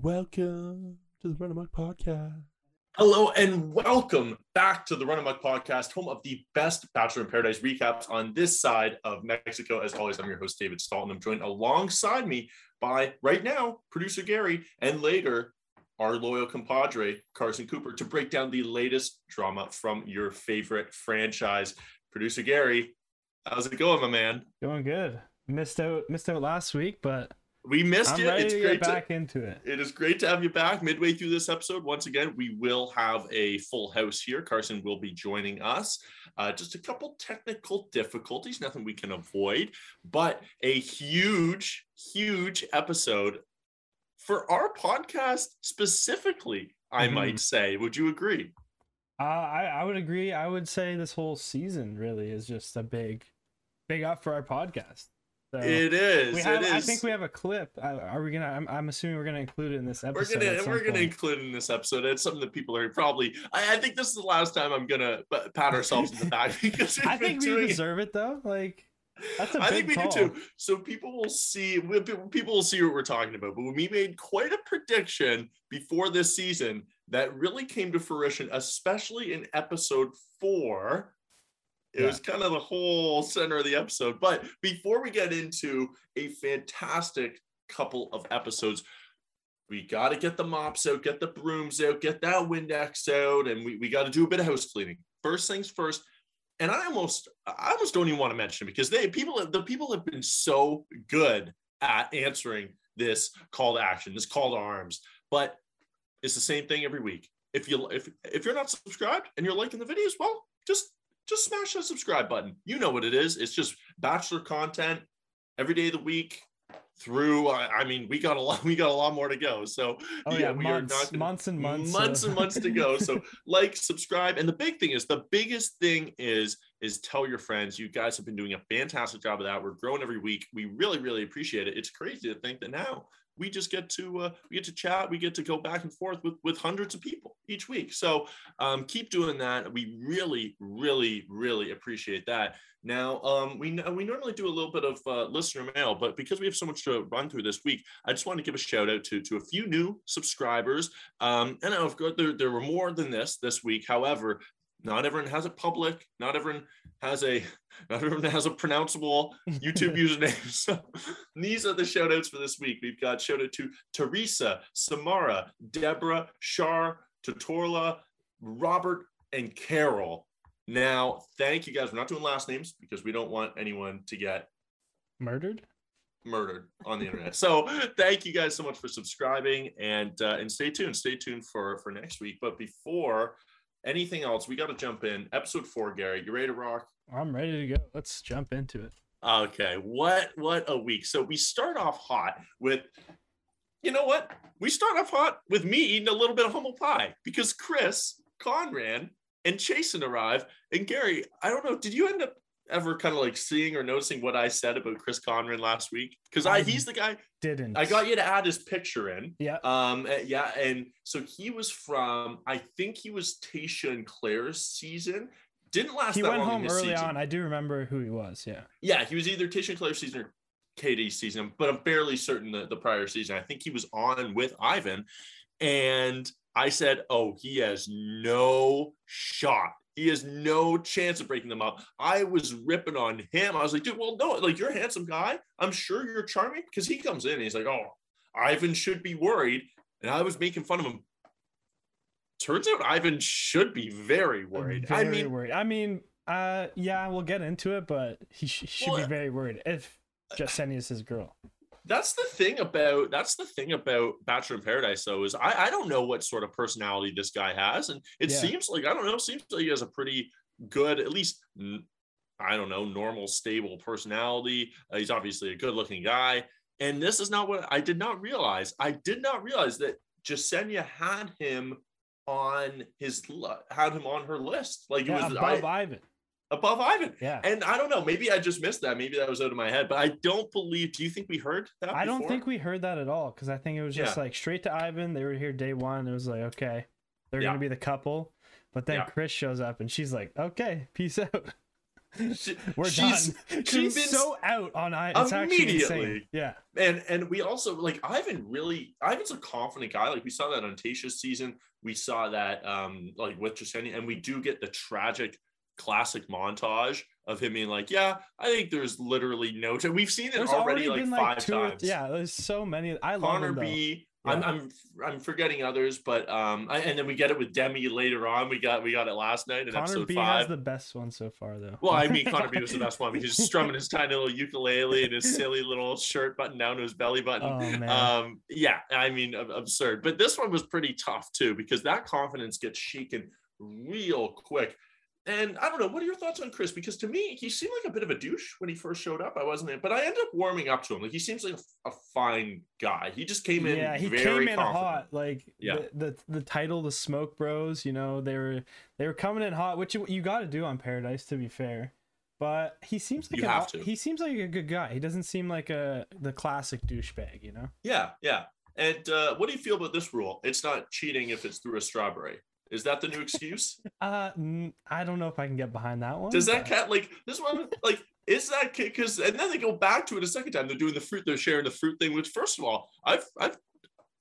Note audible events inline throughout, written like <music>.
Welcome to the Run Amok Podcast. Hello and welcome back to the Run Amok Podcast, home of the best Bachelor in Paradise recaps on this side of Mexico. As always, I'm your host, David Stalton. I'm joined alongside me by, right now, producer Gary, and later, our loyal compadre, Carson Cooper, to break down the latest drama from your favorite franchise. Producer Gary, how's it going, my man? Going good. Missed out missed out last week, but We missed I'm you. ready It's to great get to back into it. It is great to have you back midway through this episode. Once again, we will have a full house here. Carson will be joining us. Uh, just a couple technical difficulties, nothing we can avoid, but a huge, huge episode for our podcast specifically, I Mhm. might say. Would you agree? Uh, I I would agree. I would say this whole season really is just a big, big up for our podcast. So It is. we have. it is. I think we have a clip. Are we gonna? I'm, I'm assuming we're gonna include it in this we're episode. gonna we're gonna include it in this episode. It's something that people are probably. I, I think this is the last time I'm gonna pat ourselves in the back <laughs> because I think we doing it deserve it though. Like that's a I think we call. do too. So people will see people will see what we're talking about. But we made quite a prediction before this season that really came to fruition, especially in episode four. It Yeah. was kind of the whole center of the episode. But before we get into a fantastic couple of episodes, we got to get the mops out, get the brooms out, get that Windex out, and we, we got to do a bit of house cleaning. First things first, and I almost I almost don't even want to mention because they people the people have been so good at answering this call to action, this call to arms, but it's the same thing every week. If you if if you're not subscribed and you're liking the videos, well, just just smash that subscribe button. You know what it is. It's just bachelor content every day of the week through I, I mean we got a lot <laughs> we got a lot more to go. So Oh yeah, we are months, not months and months, months and months to go. <laughs> So like subscribe and the big thing is the biggest thing is is tell your friends. You guys have been doing a fantastic job of that. We're growing every week. We really really appreciate it. It's crazy to think that now we just get to uh, we get to chat we get to go back and forth with with hundreds of people each week. So um, keep doing that. We really really really appreciate that. Now um, we we normally do a little bit of uh, listener mail but because we have so much to run through this week i just want to give a shout out to to a few new subscribers. Um, and of course, there, there were more than this this week. However, not everyone has it public. Not everyone has a <laughs> not everyone has a pronounceable YouTube <laughs> username. <laughs> So these are the shout outs for this week. We've got shout out to Teresa, Samara, Deborah, Shar, Totorla, Robert, and Carol. Now, thank you guys. We're not doing last names because we don't want anyone to get murdered. murdered on the internet. So thank you guys so much for subscribing and uh, and stay tuned. Stay tuned for for next week. But before anything else, we got to jump in. Episode four, Gary. You ready to rock? I'm ready to go. Let's jump into it. Okay. What what a week. So we start off hot with. You know what? We start off hot with me eating a little bit of humble pie because Chris, Conran, and Chasen arrive. And Gary, I don't know, did you end up ever kind of like seeing or noticing what I said about Chris Conran last week? Because I I he's the guy Didn't. I got you to add his picture in. Yeah. Um. uh, Yeah. And so he was from. I think he was Tayshia and Clare's season. Didn't last. He that went home early season. on. I do remember who he was. Yeah. Yeah, he was either Tayshia and Clare's season or Katie's season, but I'm fairly certain that the prior season. I think he was on with Ivan, and I said, "Oh, he has no shot." He has no chance of breaking them up. I was ripping on him. I was like, dude, well, no, like you're a handsome guy. I'm sure you're charming because he comes in and he's like, oh, Ivan should be worried. And I was making fun of him. Turns out Ivan should be very worried. I mean, worried. I mean, uh, yeah, we'll get into it, but he, sh- he should Well, be uh, very worried if Jessenia's his girl. That's the thing about that's the thing about Bachelor in Paradise, though, is I, I don't know what sort of personality this guy has. And it Yeah. seems like I don't know, seems like he has a pretty good, at least I don't know, normal, stable personality. Uh, he's obviously a good-looking guy. And this is not what I did not realize. I did not realize that Jessenia had him on his had him on her list. Like it Yeah, was above I, Ivan. Above Ivan. Yeah. And I don't know, maybe I just missed that. Maybe that was out of my head, but I don't believe. Do you think we heard that? I don't before? think we heard that at all because I think it was just Yeah. like straight to Ivan. They were here day one. It was like, okay, they're Yeah. gonna be the couple. But then Yeah. Chris shows up and she's like, okay, peace out. <laughs> She- <laughs> We're she's done. She's so out on Ivan It's actually. Immediately. Yeah. and and we also like Ivan really Ivan's a confident guy. Like we saw that on Tayshia's season. We saw that um like with Jessenia, and we do get the tragic classic montage of him being like, Yeah, I think there's literally no t-. <laughs> we've seen it There's already, already like been five like two. Times. yeah. There's so many. I love Connor him, though. B. Yeah. I'm I'm forgetting others, but um, I, and then we get it with Demi later on. We got we got it last night in Connor episode B five. has the best one so far, though. Well, I mean, <laughs> Connor B was the best one. Because he's strumming his tiny little ukulele and his silly little shirt button down to his belly button. Oh, man. Um, yeah, I mean, absurd. But this one was pretty tough too because that confidence gets shaken real quick. And I don't know, what are your thoughts on Chris? Because to me, he seemed like a bit of a douche when he first showed up. I wasn't, in, but I ended up warming up to him. Like he seems like a, a fine guy. He just came in. yeah, he came in confident. hot. Like Yeah. the, the the title, the Smoke Bros. You know, they were they were coming in hot, which you, you got to do on Paradise, to be fair. But he seems like You have au- to. he seems like a good guy. He doesn't seem like a the classic douchebag. You know. Yeah, yeah. And uh, what do you feel about this rule? It's not cheating if it's through a strawberry. Is that the new excuse? <laughs> Uh, I don't know if I can get behind that one. Does that but- cat like this one? Like, is that because? And then they go back to it a second time. They're doing the fruit. They're sharing the fruit thing. Which, first of all, I've I've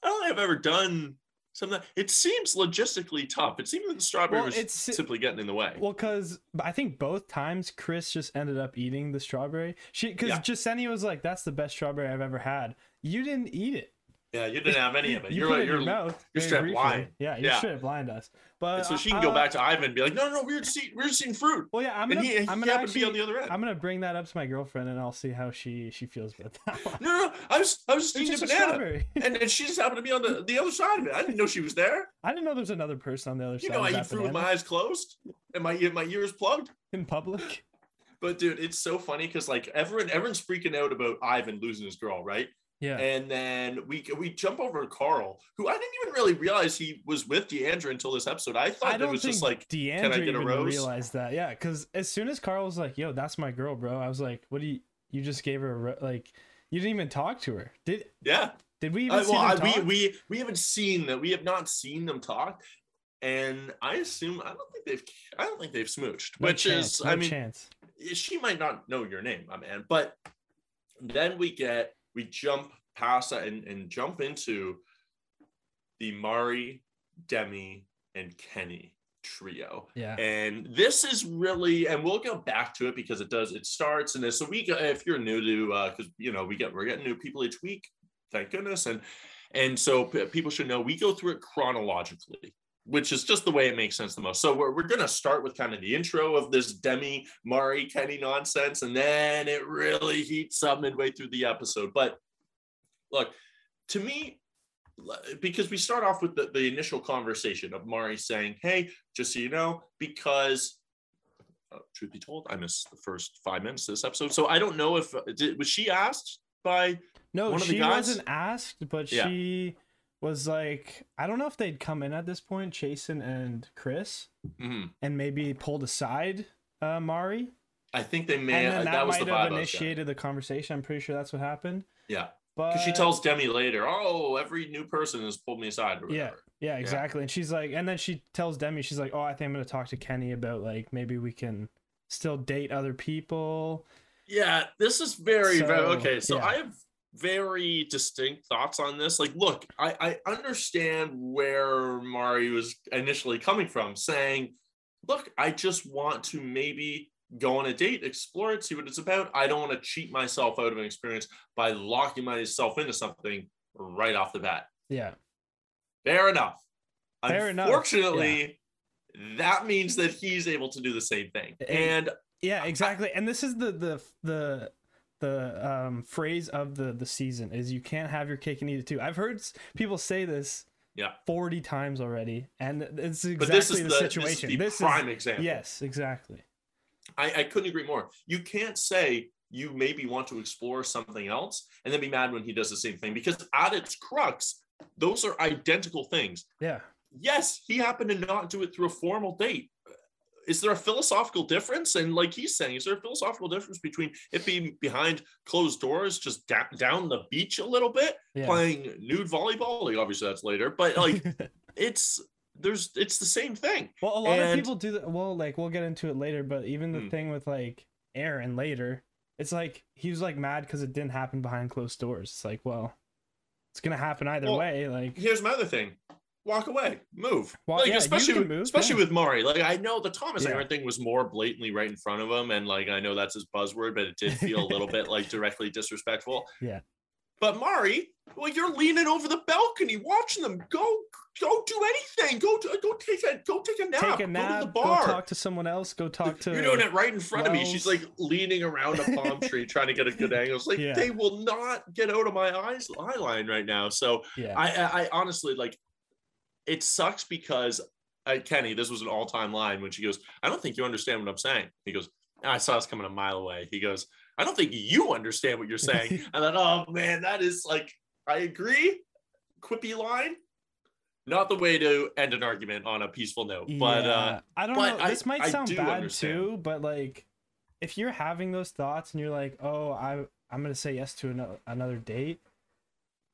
I don't think I've ever done something. That, it seems logistically tough. It seems like the strawberry Well, was it's- simply getting in the way. Well, because I think both times Chris just ended up eating the strawberry. She because Yeah. Jessenia was like, "That's the best strawberry I've ever had." You didn't eat it. Yeah, you didn't have any of it. You you're put it you're. your mouth. you're straight briefly. blind. Yeah, you're Yeah. straight blind us. But and so she can go uh, back to Ivan and be like, no, no, no, we're just eating, we're just eating fruit. Well, yeah, I'm gonna, he, he I'm gonna to be on actually, the other end. I'm gonna bring that up to my girlfriend and I'll see how she she feels about that. <laughs> One. no, no, no, I was I was just eating a banana. and, and she just happened to be on the, the other side of it. I didn't know she was there. I didn't know there was another person on the other You side. know, of I eat fruit with my eyes closed and my my ears plugged. in public. But dude, it's so funny because like everyone everyone's freaking out about Ivan losing his girl, right? Yeah, And then we we jump over to Karl, who I didn't even really realize he was with Deandra until this episode. I thought I it was just like, Deandra I get a rose? realized that. Yeah, because as soon as Karl was like, "Yo, that's my girl, bro," I was like, "What do you? You just gave her a ro- like? You didn't even talk to her. Did yeah. did we even see well, I, we we we haven't seen that. We have not seen them talk. And I assume I don't think they've I don't think they've smooched, No which chance, is no I mean chance. she might not know your name, my man. But then we get we jump past that and, and jump into the Mari, Demi, and Kenny trio. Yeah, And this is really, and we'll go back to it because it does, it starts and this. So we, go- if you're new to, uh, cause you know, we get, we're getting new people each week, thank goodness. And, and so p- people should know we go through it chronologically, which is just the way it makes sense the most. So we're, we're going to start with kind of the intro of this Demi, Mari, Kenny nonsense. And then it really heats up midway through the episode. But look, to me, because we start off with the, the initial conversation of Mari saying, Hey, just so you know, because uh, truth be told, I missed the first five minutes of this episode. So I don't know if uh, did, was she asked by no, one of the she wasn't asked, but Yeah. she was like, I don't know if they'd come in at this point, Jason and Chris, Mhm. and maybe pulled aside uh, Mari, I think they may and then that, that, was the might vibe have initiated the conversation. I'm pretty sure that's what happened. Yeah. But Because she tells Demi later, Oh, every new person has pulled me aside or Yeah. whatever. Yeah, exactly. And she's like, and then she tells Demi, she's like, oh, I think I'm gonna talk to Kenny about like maybe we can still date other people. Yeah, this is very, very okay. So yeah. I have very distinct thoughts on this. Like, look, I, I understand where Mari was initially coming from, saying, look, I just want to maybe go on a date, explore it, see what it's about. I don't want to cheat myself out of an experience by locking myself into something right off the bat. Yeah. Fair enough. Fair enough, Unfortunately, that means that he's able to do the same thing. And- And Yeah, exactly. And this is the the the the um phrase of the the season is you can't have your cake and eat it too. I've heard people say this yeah, 40 times already and it's exactly this is the, the, this is the This is, prime example. Yes, exactly. I, I couldn't agree more. You can't say you maybe want to explore something else and then be mad when he does the same thing because at its crux, those are identical things. Yeah. Yes, he happened to not do it through a formal date. Is there a philosophical difference? And like he's saying, is there a philosophical difference between it being behind closed doors, just da- down the beach a little bit, Yeah. playing nude volleyball? Like obviously that's later, but like <laughs> it's there's it's the same thing. Well, a lot And- of people do that. Well, like we'll get into it later, but even the Hmm. thing with like Aaron later, it's like he was like mad because it didn't happen behind closed doors. It's like, well, it's gonna happen either Well, way. Like, Here's my other thing. Walk away, move. Well, like yeah, especially with, move, especially yeah. with Mari. Like I know the Thomas Yeah. Aaron thing was more blatantly right in front of him, and like I know that's his buzzword, but it did feel a little bit like <laughs> directly disrespectful. Yeah. But Mari, well, you're leaning over the balcony watching them. Go, go do anything. Go, to, go take a, go take a nap. take a Go to nap, the go bar. talk to someone else, go talk to. You're doing it right in front of me. She's like leaning around a palm <laughs> tree trying to get a good angle. It's like Yeah. they will not get out of my eyes eye line right now. So Yeah, I, I, I honestly like it sucks because uh, Kenny, this was an all time line when she goes, I don't think you understand what I'm saying. He goes, I saw us coming a mile away. He goes, I don't think you understand what you're saying. <laughs> and then, oh man, that is like, I agree. Quippy line, not the way to end an argument on a peaceful note. But uh, I don't know. I- This might sound bad understand. too, but like, if you're having those thoughts and you're like, "Oh, I I'm gonna say yes to another another date,"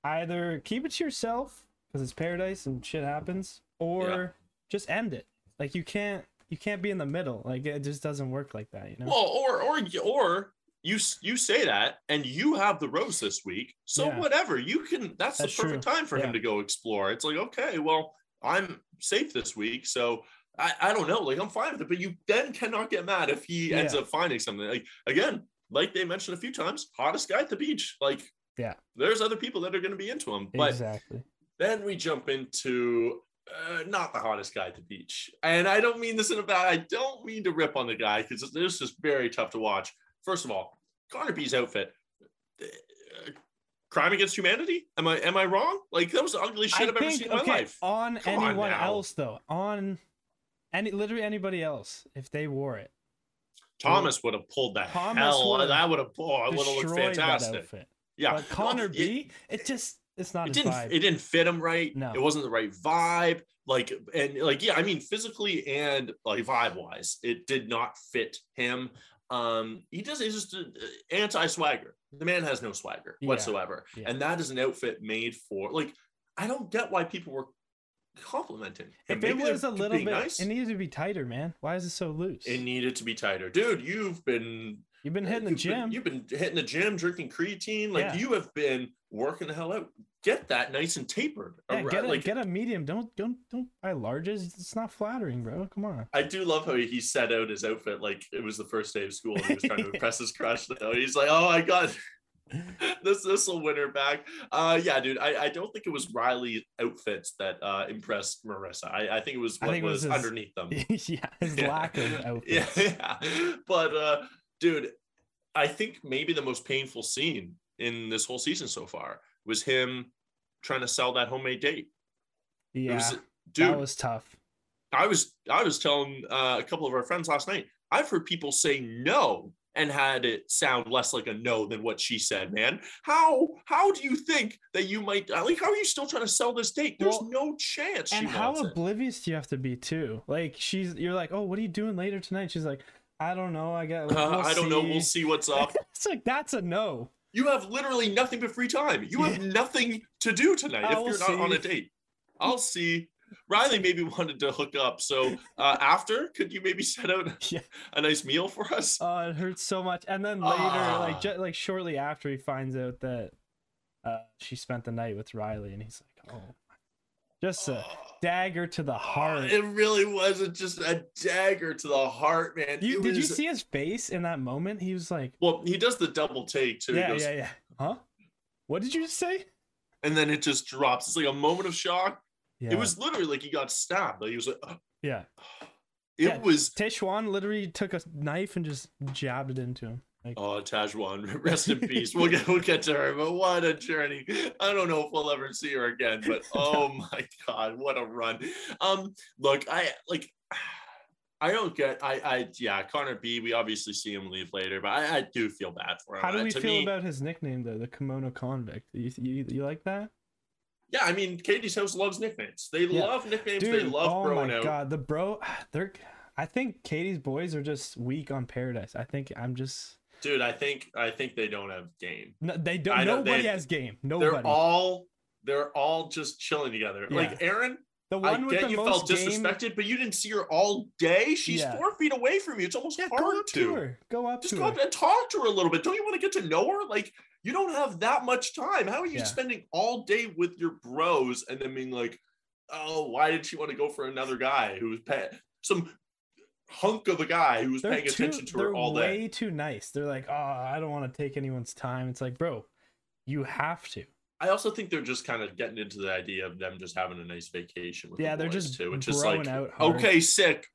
either keep it to yourself because it's paradise and shit happens, or Yeah. just end it. Like you can't you can't be in the middle. Like it just doesn't work like that, you know. Well, or or or you you say that, and you have the rose this week, so Yeah. whatever you can. That's, That's the perfect time for him to go explore. It's like okay, well, I'm safe this week, so I I don't know, like I'm fine with it. But you then cannot get mad if he ends Yeah. up finding something. Like again, like they mentioned a few times, hottest guy at the beach. Like Yeah. there's other people that are going to be into him, but exactly. Then we jump into uh, not the hottest guy at the beach. And I don't mean this in a bad, I don't mean to rip on the guy because this is very tough to watch. First of all, Connor B's outfit. uh, crime against humanity? Am I am I wrong? Like that was the ugliest shit I I've ever seen in okay, my life. on Come anyone now. else though, on any literally anybody else, if they wore it, Thomas would have pulled the Thomas hell. would've That would have oh, it would have looked fantastic. Yeah. But Connor Well, it- B, it just it's not it didn't vibe. it didn't fit him right No. it wasn't the right vibe like and like yeah i mean physically and like vibe wise it did not fit him um he does he's just uh, anti swagger the man has no swagger Yeah. whatsoever Yeah. and that is an outfit made for like i don't get why people were complimenting him. if it Maybe they're was a little bit, nice. it needed to be tighter, man. Why is it so loose? it needed to be tighter dude you've been You've been hitting the you've been- gym. you've been hitting the gym drinking creatine like Yeah. you have been working the hell out get that nice and tapered yeah, get a like get a medium. Don't don't don't buy larges. It's not flattering, bro. Come on. I do love how he set out his outfit like it was the first day of school and he was trying to <laughs> impress his crush. Though. He's like, oh my god, <laughs> this this will win her back. Uh, yeah, dude, I, I don't think it was Riley outfits that uh, impressed Maurissa. I, I think it was what was, was his- underneath them. <laughs> yeah, his Yeah. lack of yeah, outfits. yeah, but uh, dude, I think maybe the most painful scene in this whole season so far was him trying to sell that homemade date. Yeah, was, dude, that was tough. I was I was telling uh, a couple of our friends last night. I've heard people say no and had it sound less like a no than what she said. Man, how how do you think that you might like? How are you still trying to sell this date? There's Well, no chance. And how wants it. oblivious do you have to be too? Like she's, you're like, oh, what are you doing later tonight? She's like, I don't know. I got. Uh, we'll I don't know. We'll see." see what's up. <laughs> It's like that's a no. You have literally nothing but free time. You have nothing to do tonight I if you're not on a date. I'll see. Riley maybe wanted to hook up. So uh, after, could you maybe set out <laughs> Yeah. a nice meal for us? Oh, it hurts so much. And then later, Ah. like ju- like shortly after, he finds out that uh, she spent the night with Riley, and he's like, oh, just a <sighs> dagger to the heart. It really wasn't just a dagger to the heart, man. You, did you see his face in that moment? He was like, Well, he does the double take too. Yeah, goes- yeah, yeah. Huh? What did you just say? And then it just drops. It's like a moment of shock. Yeah. It was literally like he got stabbed. Like he was like, yeah. it Yeah. was. Tahzjuan literally took a knife and just jabbed it into him. Oh, Tahzjuan, <laughs> rest in <laughs> peace. We'll get we'll get to her, but what a journey. I don't know if we'll ever see her again, but <laughs> oh my god, what a run. Um, look, I like <sighs> I don't get I I yeah, Connor B, we obviously see him leave later, but I, I do feel bad for him. how do Uh, we to feel me- about his nickname though, the kimono convict? You, you, you like that? Yeah, I mean, Katie's house loves nicknames. They Yeah. love nicknames. they love oh my out. god, the bro, they're. I think Katie's boys are just weak on Paradise. I think I'm just. Dude, I think I think they don't have game. No, they don't. I Nobody they- has game. Nobody. They're all they're all just chilling together. Yeah. Like Aaron, The I one with get the you most felt game. disrespected, but you didn't see her all day. She's Yeah. four feet away from you. It's almost Yeah, go hard up to. to her. Go up Just go her. up and talk to her a little bit. Don't you want to get to know her? Like, you don't have that much time. How are you Yeah. spending all day with your bros and then being like, oh, why did she want to go for another guy who was pay- some hunk of a guy who was They're paying too, attention to her all day? way too nice. They're like, oh, I don't want to take anyone's time. It's like, bro, you have to. I also think they're just kind of getting into the idea of them just having a nice vacation with Yeah, the they're just too. It's just broing like okay, sick.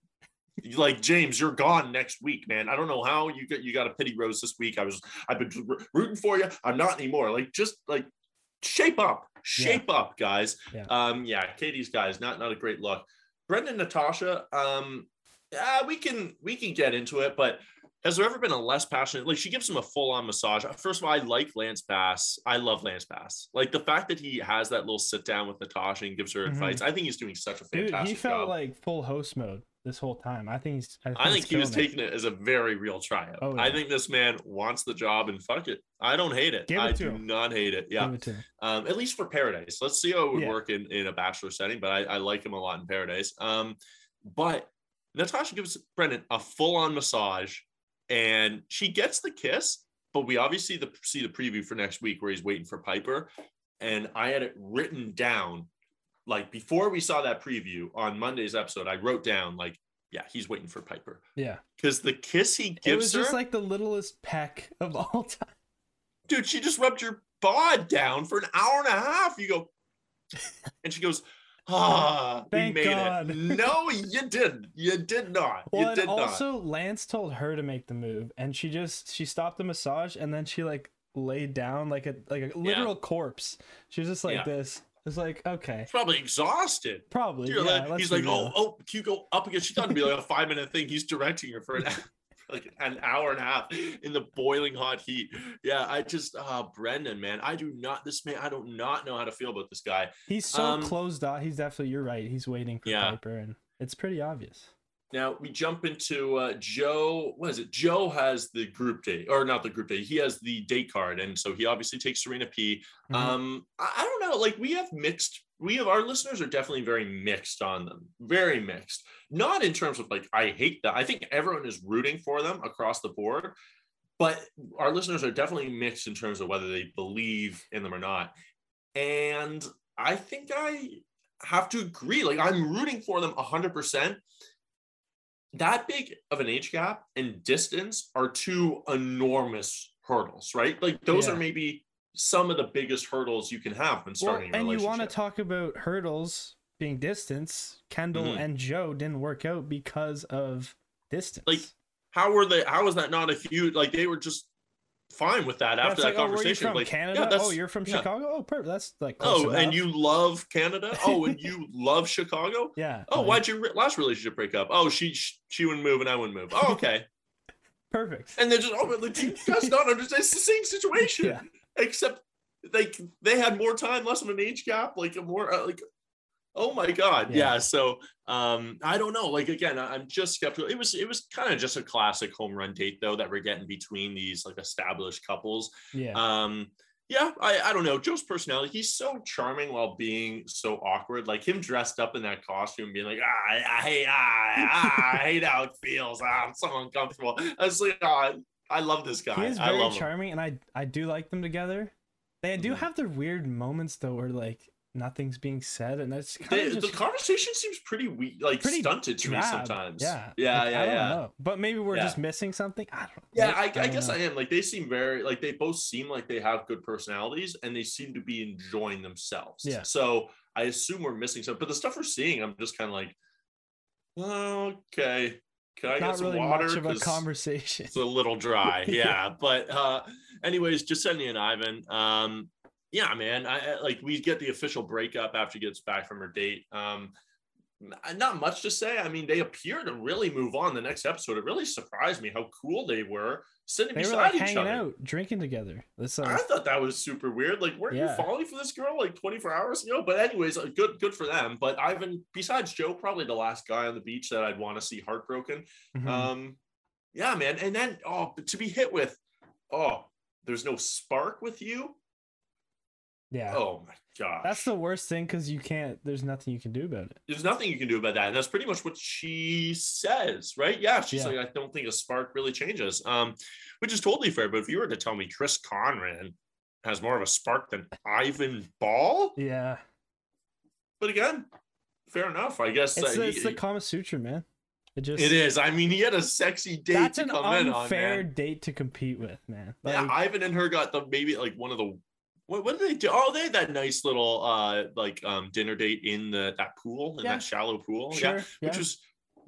Like James, you're gone next week, man. I don't know how you got you got a pity rose this week. I was I've been rooting for you. I'm not anymore. Like just like shape up, shape up, guys. Yeah. Um, yeah, Katie's guys, not not a great look. Brendan, Natasha, um, yeah, we can we can get into it, but has there ever been a less passionate? Like she gives him a full on massage. First of all, I like Lance Bass. I love Lance Bass. Like the fact that he has that little sit down with Natasha and gives her Mhm. advice. I think he's doing such a fantastic. Dude, he felt job. like full host mode this whole time. I think he's. I think, I think he was it. taking it as a very real tryout. Oh, I think this man wants the job and fuck it. I don't hate it. It I do him. not hate it. Yeah. It. Um, at least for Paradise. Let's see how it would Yeah. work in, in a bachelor setting, but I, I like him a lot in Paradise. Um, but Natasha gives Brendan a full on massage and she gets the kiss, but we obviously the, see the preview for next week where he's waiting for Pieper. And I had it written down like before we saw that preview on Monday's episode, I wrote down like, yeah, he's waiting for Pieper Yeah. because the kiss he It gives was her, just like the littlest peck of all time. dude, she just rubbed your bod down for an hour and a half. You go, <laughs> and she goes, ah, Thank we made God. it. <laughs> No, you didn't. You did not. Well, you did not. also Lance told her to make the move, and she just she stopped the massage, and then she like laid down like a like a literal corpse. She was just like Yeah. this. It's like okay, He's probably exhausted. probably. You're yeah, like- he's like, oh, oh, can you go up again? She thought it'd be like a five minute thing. He's directing her for an <laughs> like an hour and a half in the boiling hot heat. Yeah, I just uh Brendan, man, I do not this man, I do not know how to feel about this guy. he's so um, closed off. He's definitely you're right. He's waiting for Yeah. Pieper, and it's pretty obvious. Now we jump into uh, Joe. What is it? Joe has the group date, or not the group date. He has the date card, and so he obviously takes Serena P. Mhm. Um, I, I don't know. Like we have mixed. We have our listeners are definitely very mixed on them. Very mixed. Not in terms of like I hate that. I think everyone is rooting for them across the board, but our listeners are definitely mixed in terms of whether they believe in them or not. And I think I have to agree. Like I'm rooting for them hundred percent that big of an age gap and distance are two enormous hurdles, right? Like those Yeah. are maybe some of the biggest hurdles you can have when Well, starting a and you want to talk about hurdles being distance. Kendall Mhm. and Joe didn't work out because of distance. Like, how were they? How was that not a huge? Like they were just fine with that Yeah, after that like, oh, conversation. from? like, Canada. yeah, oh, you're from yeah. Chicago. Oh, perfect. That's like close Oh, and you love Canada. <laughs> Oh, and you love Chicago. Yeah. Oh, like, why'd your re- last relationship break up? Oh, she she wouldn't move and I wouldn't move. Oh, okay. <laughs> Perfect. and they're just oh, but like, you guys not understand. It's the same situation. <laughs> Except like they had more time, less of an age gap, like a more uh, like. Oh my god, Yeah. yeah. So um, I don't know. Like again, I'm just skeptical. It was it was kind of just a classic home run date though that we're getting between these like established couples. Yeah. Um, yeah, I, I don't know. Joe's personality, he's so charming while being so awkward. Like him dressed up in that costume, being like, ah, I, I hate, ah, ah, I hate how it feels. Ah, I'm so uncomfortable. I was like, ah, I love this guy. he is I very love him. charming, and I I do like them together. They do Mhm. have their weird moments though, where like nothing's being said, and that's kind The, of the conversation seems pretty weak, like Pretty stunted to me sometimes. Yeah. yeah, like, yeah, I don't know. But maybe we're Yeah. just missing something. I don't. Yeah, know. I, I, guess know. I am. Like they seem very like they both seem like they have good personalities and they seem to be enjoying themselves. Yeah. So I assume we're missing something. But the stuff we're seeing, I'm just kind of like, okay, can I get Not some really water? much of a conversation. It's a little dry. Yeah. <laughs> yeah. But uh anyways, Jessenia and Ivan. Um, yeah, man. I like we get the official breakup after he gets back from her date. Um not much to say. I mean, they appear to really move on the next episode. It really surprised me how cool they were sitting They were beside like each hanging other. out, drinking together. That's I uh, thought that was super weird. Like, weren't Yeah. you falling for this girl like 24 hours ago? But anyways, uh, good good for them. But Ivan, besides Joe, probably the last guy on the beach that I'd want to see heartbroken. mhm. Um, yeah, man. And then oh, to be hit with, oh, there's no spark with you. Yeah. Oh my gosh. That's the worst thing because you can't. There's nothing you can do about it. There's nothing you can do about that. And that's pretty much what she says, right? Yeah. She's Yeah. like, I don't think a spark really changes. Um, which is totally fair. But if you were to tell me Chris Conran has more of a spark than Ivan Ball, Yeah. but again, fair enough. I guess It's, uh, the, it's he- the Kama Sutra, man. It just it is. I mean, he had a sexy date That's to an come in on, unfair man. date to compete with, man. yeah, Ivan and her got the maybe like one of the what, what did they do? Oh, they had that nice little uh like um dinner date in the that pool in Yeah. that shallow pool. sure. yeah, Yeah. which was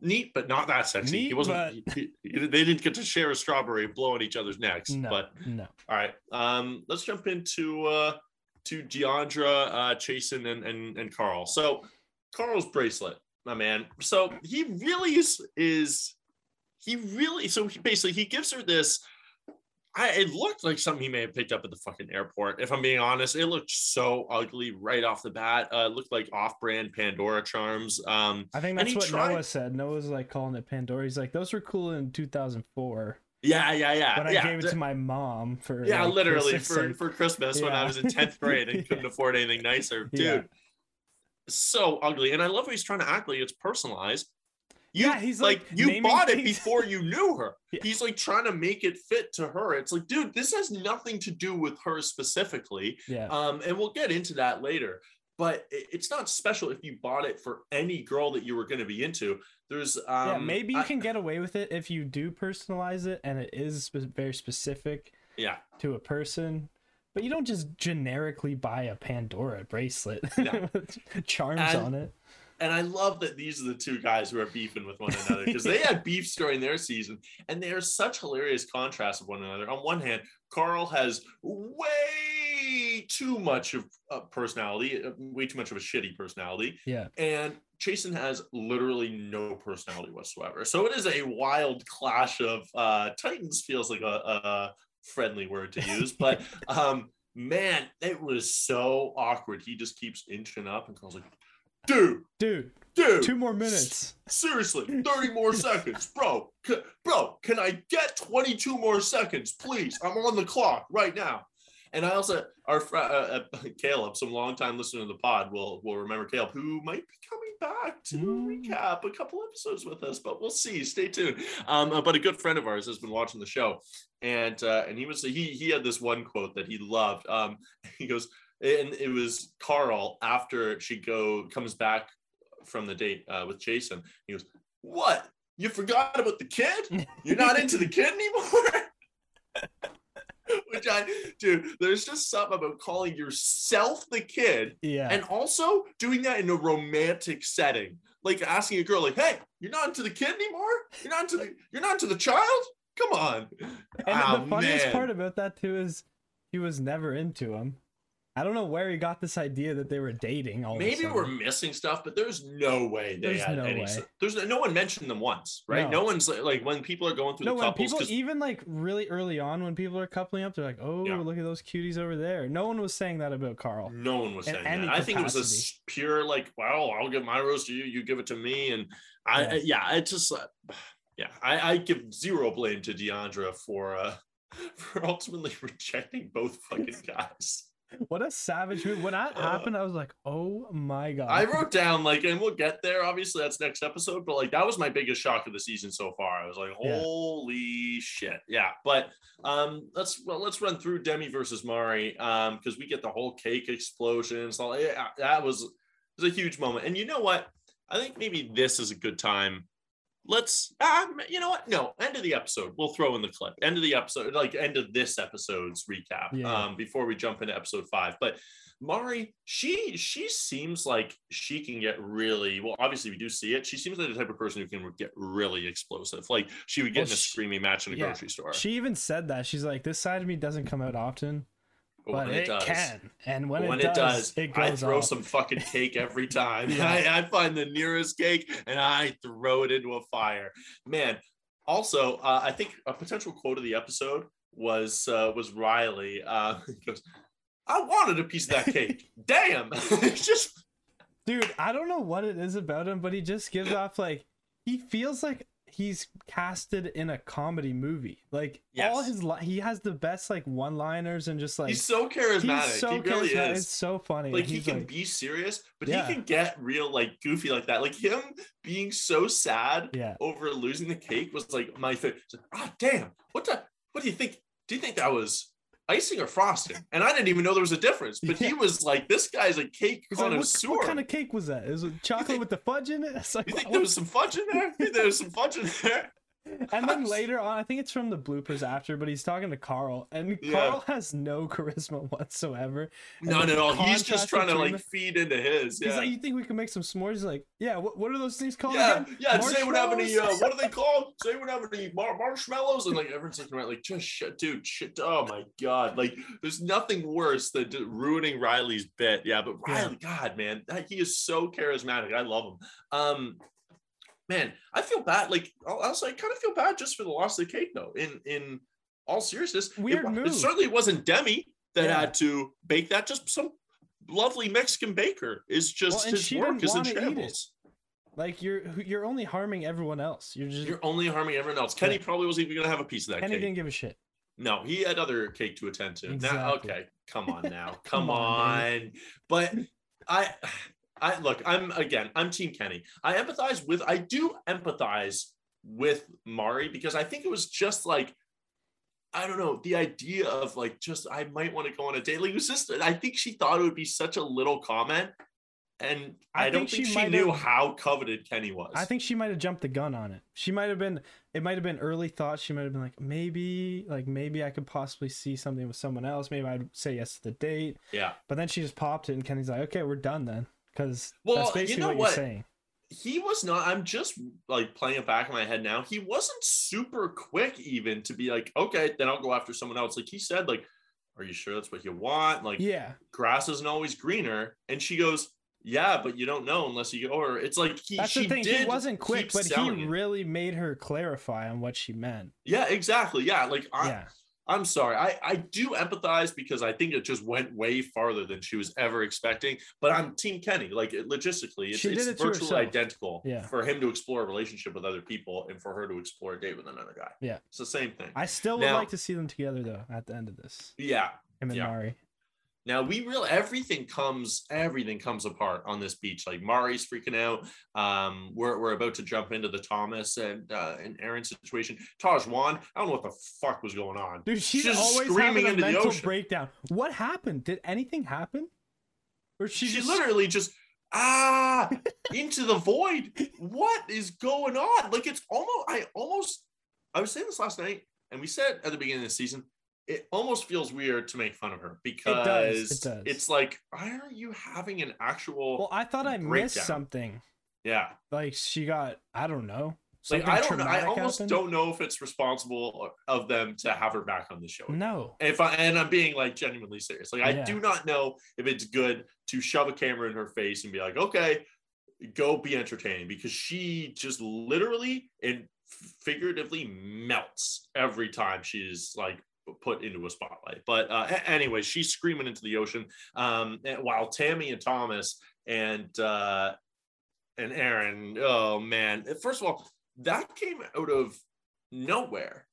neat, but not that sexy. he wasn't. he- <laughs> he- they didn't get to share a strawberry and blow on each other's necks. no, But no. all right, um, let's jump into uh to Deandra, uh, Chasen, and and and Karl. So Karl's bracelet, my man. So he really is is he really so he basically he gives her this. I, it looked like something he may have picked up at the fucking airport. If I'm being honest, it looked so ugly right off the bat. Uh, it looked like off-brand Pandora charms. Um, I think that's what tried- Noah said. Noah's like calling it Pandora. He's like, those were cool in 2004, yeah, yeah, yeah. but I yeah. gave it to my mom for yeah, like, literally for, like- for Christmas when I was in 10th grade and <laughs> couldn't Yeah. afford anything nicer. Dude, Yeah. so ugly. And I love how he's trying to act like it's personalized. You, Yeah, he's, like, like, you bought it before you knew her. <laughs> Yeah. He's like trying to make it fit to her. It's like, dude, this has nothing to do with her specifically. yeah, Um, and we'll get into that later. But it's not special if you bought it for any girl that you were going to be into. There's um, yeah. Maybe you I- can get away with it if you do personalize it and it is very specific yeah. to a person. But you don't just generically buy a Pandora bracelet No. <laughs> with charms And- on it. And I love that these are the two guys who are beefing with one another because they had beefs during their season, and they are such hilarious contrasts of one another. On one hand, Karl has way too much of a personality, uh, way too much of a shitty personality, Yeah, and Chasen has literally no personality whatsoever. So it is a wild clash of uh, Titans. Feels like a, a friendly word to use, <laughs> but um, man, it was so awkward. He just keeps inching up, and Karl's like, "Dude, dude, dude, two more minutes. Seriously, 30 more seconds, bro. C- bro, can I get 22 more seconds, please? I'm on the clock right now. And I also, our friend uh, uh, <laughs> Caleb, some longtime listener to the pod, will will remember Caleb, who might be coming back to Mm. recap a couple episodes with us, but we'll see. Stay tuned. Um, uh, but a good friend of ours has been watching the show, and uh, and he was he he had this one quote that he loved. Um, <laughs> he goes, and it was Karl after she go comes back from the date uh, with Jason. He goes, "What? You forgot about the kid? You're not into the kid anymore?" <laughs> Which I, dude, there's just something about calling yourself the kid Yeah, and also doing that in a romantic setting, like asking a girl, like, "Hey, you're not into the kid anymore? You're not into the, you're not into the child? Come on!" and Ah, the funniest man. part about that too is he was never into him. I don't know where he got this idea that they were dating. All Maybe we're missing stuff, but there's no way they There's had no any. way. There's no one mentioned them once, right? No, No. one's like, like when people are going through No, the when couples. people 'cause- even like really early on when people are coupling up, they're like, "Oh, Yeah. look at those cuties over there." No one was saying that about Karl. No one was saying that. I think it was a pure like, well, I'll give my rose to you, you give it to me, and I Yeah. yeah, it just uh, <sighs> yeah, I, I give zero blame to Deandra for uh <laughs> for ultimately <laughs> rejecting both fucking guys. What a savage move! When that Uh, happened, I was like, "Oh my god!" I wrote down like, and we'll get there. Obviously, that's next episode, but like that was my biggest shock of the season so far. I was like, Yeah. holy shit, yeah. But um, let's well, let's run through Demi versus Mari um because we get the whole cake explosion. So yeah, that was was a huge moment. And you know what? I think maybe this is a good time. Let's um, you know what? No, end of the episode. We'll throw in the clip. End of the episode, like end of this episode's recap. Yeah. Um, before we jump into episode five. But Mari, she she seems like she can get really well. Obviously, we do see it. She seems like the type of person who can get really explosive. Like she would get Well, in a she- screaming match in a yeah. grocery store. She even said that she's like, "This side of me doesn't come out often, but when it, can." And when, when it, it does, does, it I throw off. some fucking cake every <laughs> time. Yeah. I, I find the nearest cake and I throw it into a fire. Man, also, uh, I think a potential quote of the episode was uh, was Riley. Uh, <laughs> he goes, "I wanted a piece of that cake. <laughs> Damn, it's just Dude, I don't know what it is about him, but he just gives off like he feels like he's casted in a comedy movie. Like all his li- he has the best like one-liners and just like he's so charismatic. he's so he really charismatic. is. It's so funny. like he can like, be serious, but Yeah. he can get real like goofy like that. Like him being so sad yeah. over losing the cake was like my favorite. Like, ah, damn. What the? What do you think? Do you think that was icing or frosting? And I didn't even know there was a difference. But he was like, this guy's a cake He's like, what, what kind of cake was that? It chocolate think- with the fudge in it. <laughs> Like, you think what- there was some fudge in there? There was some fudge in there? And then <laughs> later on, I think it's from the bloopers after, but he's talking to Karl, and Yeah. Karl has no <laughs> charisma whatsoever. None at all. He's just trying to like feed into his. He's Yeah. like, "You think we can make some s'mores?" He's like, "Yeah. What, what are those things called yeah, again?" yeah. Does anyone have any? Uh, what are they <laughs> called? Does anyone have any mar- marshmallows? And like everyone's looking around, like just shit, dude, shit. Oh my god, like there's nothing worse than ruining Riley's bit. Yeah, but Yeah. Riley, God, man, he is so charismatic. I love him. Um, man, I feel bad. Like also, I kind of feel bad just for the loss of the cake, though. In in all seriousness, it Weird it, move. certainly wasn't Demi that Yeah. had to bake that. Just some lovely Mexican baker is just Well, his she work is in it. shambles. Like you're you're only harming everyone else. You're just You're only harming everyone else. Kenny Yeah. probably wasn't even gonna have a piece of that Kenny cake. didn't give a shit. No, he had other cake to attend to. Now, okay, come on now, <laughs> Come come, on, on. But I, I look. I'm again. I'm Team Kenny. I empathize with. I do empathize with Mari because I think it was just like. I don't know the idea of like just I might want to go on a date. Like it was just I think she thought it would be such a little comment, and I I, don't think think she she, knew how coveted Kenny was. I think she might have jumped the gun on it. She might have been. It might have been early thoughts. She might have been like, maybe, like maybe I could possibly see something with someone else. Maybe I'd say yes to the date. yeah. But then she just popped it, and Kenny's like, okay, we're done then, because Well, that's you know what, what? you're saying. he was not i'm just like playing it back in my head now he wasn't super quick even to be like okay then i'll go after someone else like he said like are you sure that's what you want like Yeah, grass isn't always greener and she goes yeah but you don't know unless you go or it's like he that's she the thing. He wasn't quick, but he selling it. really made her clarify on what she meant. yeah exactly yeah like I, yeah, i'm sorry i i do empathize because i think it just went way farther than she was ever expecting but i'm team kenny like it- logistically it's, it's it virtually identical Yeah. for him to explore a relationship with other people and for her to explore a date with another guy Yeah. it's the same thing I still would Now- like to see them together though. At the end of this, yeah him and Yeah. Mari. Now we real everything comes everything comes apart on this beach like mari's freaking out um we're, we're about to jump into the thomas and uh and aaron situation Tahzjuan i don't know what the fuck was going on Dude, she's, She's always screaming having a into the mental ocean. breakdown. What happened? Did anything happen? Or she, she just literally just ah into the void what is going on like it's almost i almost i was saying this last night and we said at the beginning of the season it almost feels weird to make fun of her because it does, it does. it's like why are you having an actual Well, I thought I missed something. yeah Like she got, I don't know. like i don't know i almost happened? don't know if it's responsible of them to have her back on the show No. if I and I'm being like genuinely serious, like I do not know if it's good to shove a camera in her face and be like, okay, go be entertaining because she just literally and figuratively melts every time she's like put into a spotlight. But uh, anyway, she's screaming into the ocean um, while Tammy and Thomas and uh, and Aaron, oh man, first of all, that came out of nowhere.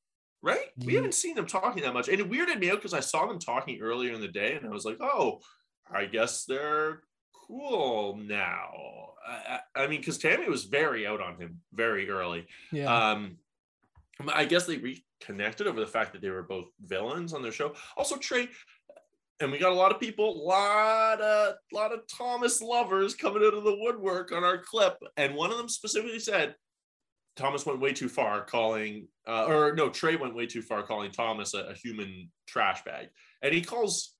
Right? We haven't seen them talking that much. And it weirded me out because I saw them talking earlier in the day and I was like, oh, I guess they're cool now. I, I I mean, because Tammy was very out on him very early. Yeah. Um, I guess they reconnected over the fact that they were both villains on their show. Also, Trey, and we got a lot of people, a lot of lot of Thomas lovers coming out of the woodwork on our clip, and one of them specifically said Thomas went way too far calling, uh, or no, Trey went way too far calling Thomas a, a human trash bag, and he calls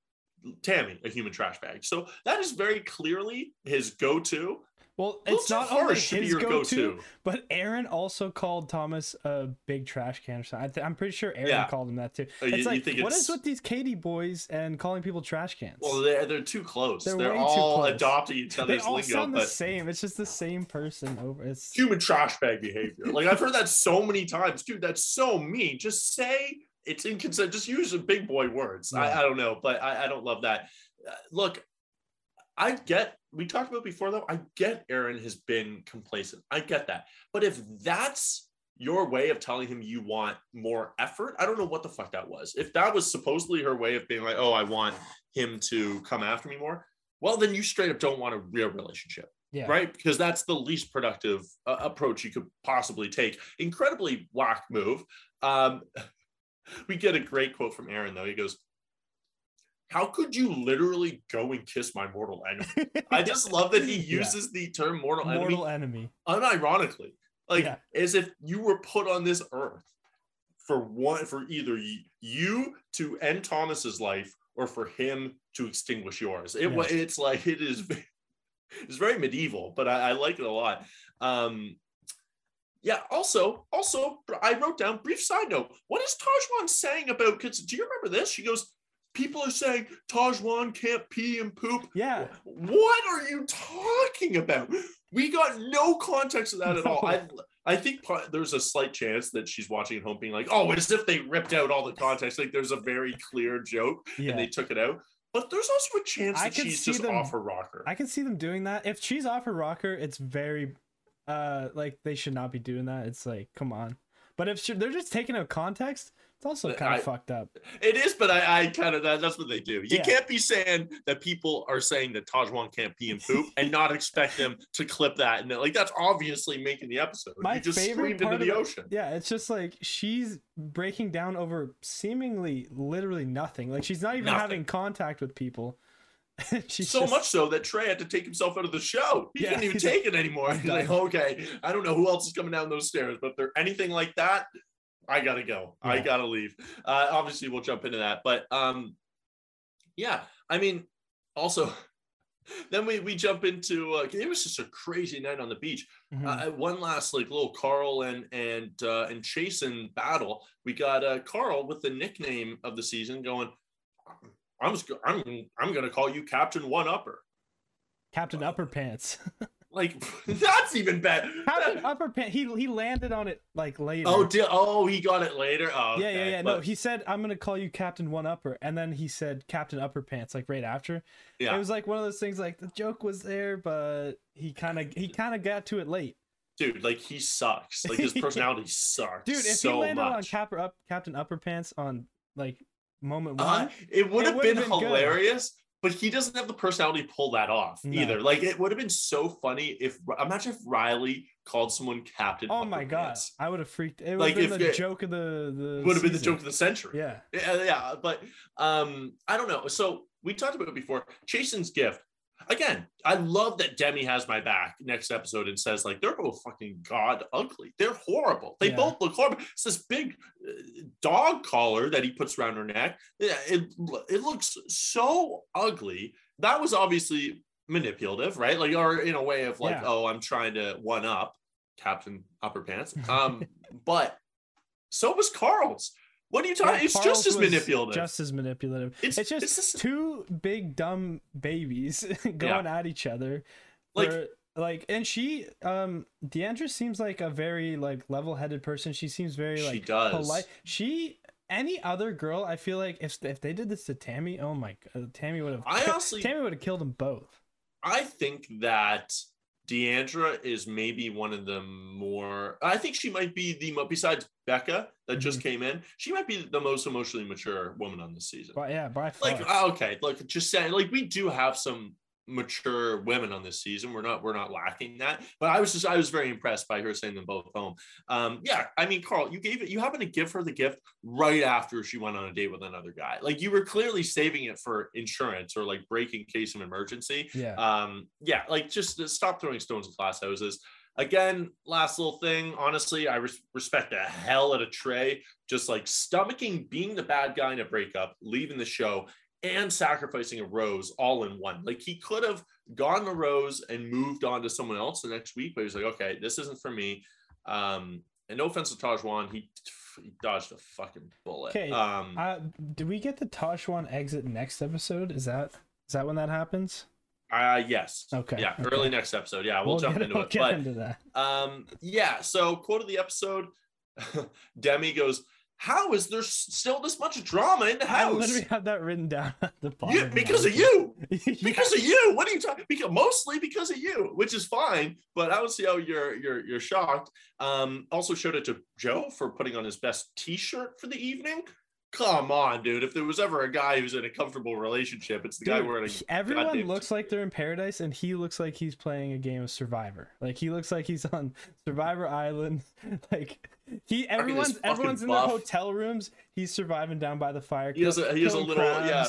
Tammy a human trash bag. So that is very clearly his go-to. Well, it's not only his your go-to, go-to. but Aaron also called Thomas a big trash can. or something. I th- I'm pretty sure Aaron Yeah. called him that too. You- it's you like, think what it's- is with these Katie boys and calling people trash cans? Well, they're they're too close. They're They're, all close. adopting each they all lingo, sound the but same. It's just the same person over. It's human trash bag behavior. Like I've heard that so many times, dude. That's so mean. Just say it's inconsistent. Just use the big boy words. Yeah. I, I don't know, but I, I don't love that. Uh, look, I get. We talked about before though. I get Aaron has been complacent. I get that. But if that's your way of telling him you want more effort. I don't know what the fuck that was. If that was supposedly her way of being like, oh, I want him to come after me more, well, then you straight up don't want a real relationship, Yeah. right? Because that's the least productive uh, approach you could possibly take. Incredibly whack move. Um, <laughs> we get a great quote from Aaron, though. He goes, How could you literally go and kiss my mortal enemy? <laughs> I just love that he Yeah. uses the term mortal, enemy mortal enemy. unironically like Yeah. as if you were put on this earth for one for either you to end thomas's life or for him to extinguish yours it Yeah. it's like it is it's very medieval but I, I like it a lot um yeah also also i wrote down brief side note what is Tahzjuan saying about because do you remember this she goes people are saying Tahzjuan can't pee and poop Yeah. what are you talking about? We got no context of that at all. I I think part, there's a slight chance that she's watching at home being like, oh, as if they ripped out all the context. Like there's a very clear joke and they took it out. But there's also a chance I that could she's see just them- off her rocker. I can see them doing that. If she's off her rocker, it's very uh like they should not be doing that. It's like, come on. But if she, they're just taking out context, it's also kind I- of fucked up. It is, but I, I kind of that, that's what they do. You Yeah. can't be saying that people are saying that Tahzjuan can't pee and poop and not expect them to clip that and like that's obviously making the episode. My you just favorite screamed into the it- ocean. Yeah, it's just like she's breaking down over seemingly literally nothing. Like she's not even Nothing. having contact with people. <laughs> she's so just- much so that Trey had to take himself out of the show. He Yeah, couldn't even take it anymore. He's <laughs> like, okay, I don't know who else is coming down those stairs, but if they're anything like that, I gotta go. I gotta leave. Uh, obviously, we'll jump into that, but um, yeah, I mean, also. <laughs> Then we, we jump into uh, it was just a crazy night on the beach. Mhm. Uh, one last like little Karl and and uh, and Chasen battle. We got uh, Karl with the nickname of the season going. I'm I'm I'm gonna call you Captain One Upper. Captain Upper Pants. <laughs> Like <laughs> that's even bad. Captain Upper Pants. He he landed on it like later. oh, di- oh, he got it later. Oh, yeah, yeah, okay, yeah. No, but- he said I'm gonna call you Captain One Upper, and then he said Captain Upper Pants like right after. yeah, It was like one of those things like the joke was there, but he kind of he kind of got to it late. dude, like he sucks. Like his <laughs> personality sucks. Dude, if so he landed on much. Cap- up, Captain Upper Pants on like moment one, Uh, it would have would've been, hilarious. good. But he doesn't have the personality to pull that off No. either. Like it would have been so funny if imagine if Riley called someone Captain. oh my god, I would have freaked. It would Like, have been the it- joke of the the Would have been the joke of the century. Yeah, Yeah, yeah, but um, I don't know. So we talked about it before. Chasen's gift. Again, I love that Demi has my back next episode and says like they're both fucking god ugly. They're horrible. They Yeah. both look horrible. It's this big uh, dog collar that he puts around her neck. It it looks so ugly. That was obviously manipulative, right? Like or in a way of like, Yeah. oh, I'm trying to one up Captain Upper Pants. <laughs> Um, but so was Karl's. What are you talking? Yeah, it's just as manipulative. Just as manipulative. It's- It's, just it's two big dumb babies <laughs> going at each other. Like- for- like, and she, um, Deandra seems like a very like level-headed person. She seems very like she does. polite. She, any other girl, I feel like if if they did this to Tammy, oh my god, Tammy would have. I honestly- Tammy would have killed them both. I think that Deandra is maybe one of the more. I think she might be the besides Becca that just Mm-hmm. came in. She might be the most emotionally mature woman on this season. But yeah, by far. Like uh, okay, look, just saying, like we do have some mature women on this season. We're not we're not lacking that. But I was just I was very impressed by her sending them both home. Um, yeah, I mean, Karl, you gave it. You happened to give her the gift right after she went on a date with another guy. Like you were clearly saving it for insurance or like break in case of emergency. yeah. Um, yeah, like just stop throwing stones at glass houses. Again, last little thing. Honestly, I res- respect the hell out of Trey. Just like stomaching being the bad guy in a breakup, leaving the show, and sacrificing a rose all in one. Like he could have gone the rose and moved on to someone else the next week, but he's like, okay, this isn't for me. Um, and no offense to Tahzjuan, he, he dodged a fucking bullet. Okay, Um, Uh, do we get the Tahzjuan exit next episode? Is that is that when that happens? uh, yes. Okay, Yeah, okay. early next episode. Yeah, we'll, jump get, into we'll it. Get But into that. Um, yeah, so quote of the episode <laughs> Demi goes, how is there still this much drama in the house? I literally have that written down at the bottom. Of because of you, <laughs> Yeah. because of you. What are you talking? Because mostly because of you, which is fine. But I don't see how you're you're you're shocked. Um, also showed it to Joe for putting on his best T-shirt for the evening. Come on, dude. If there was ever a guy who's in a comfortable relationship, it's the guy Dude, wearing a everyone goddamn looks like they're in paradise, and he looks like he's playing a game of Survivor. Like he looks like he's on <laughs> Survivor Island. <laughs> like he, everyone's everyone's in buff. their hotel rooms. He's surviving down by the fire. He has a- he has a little- yeah.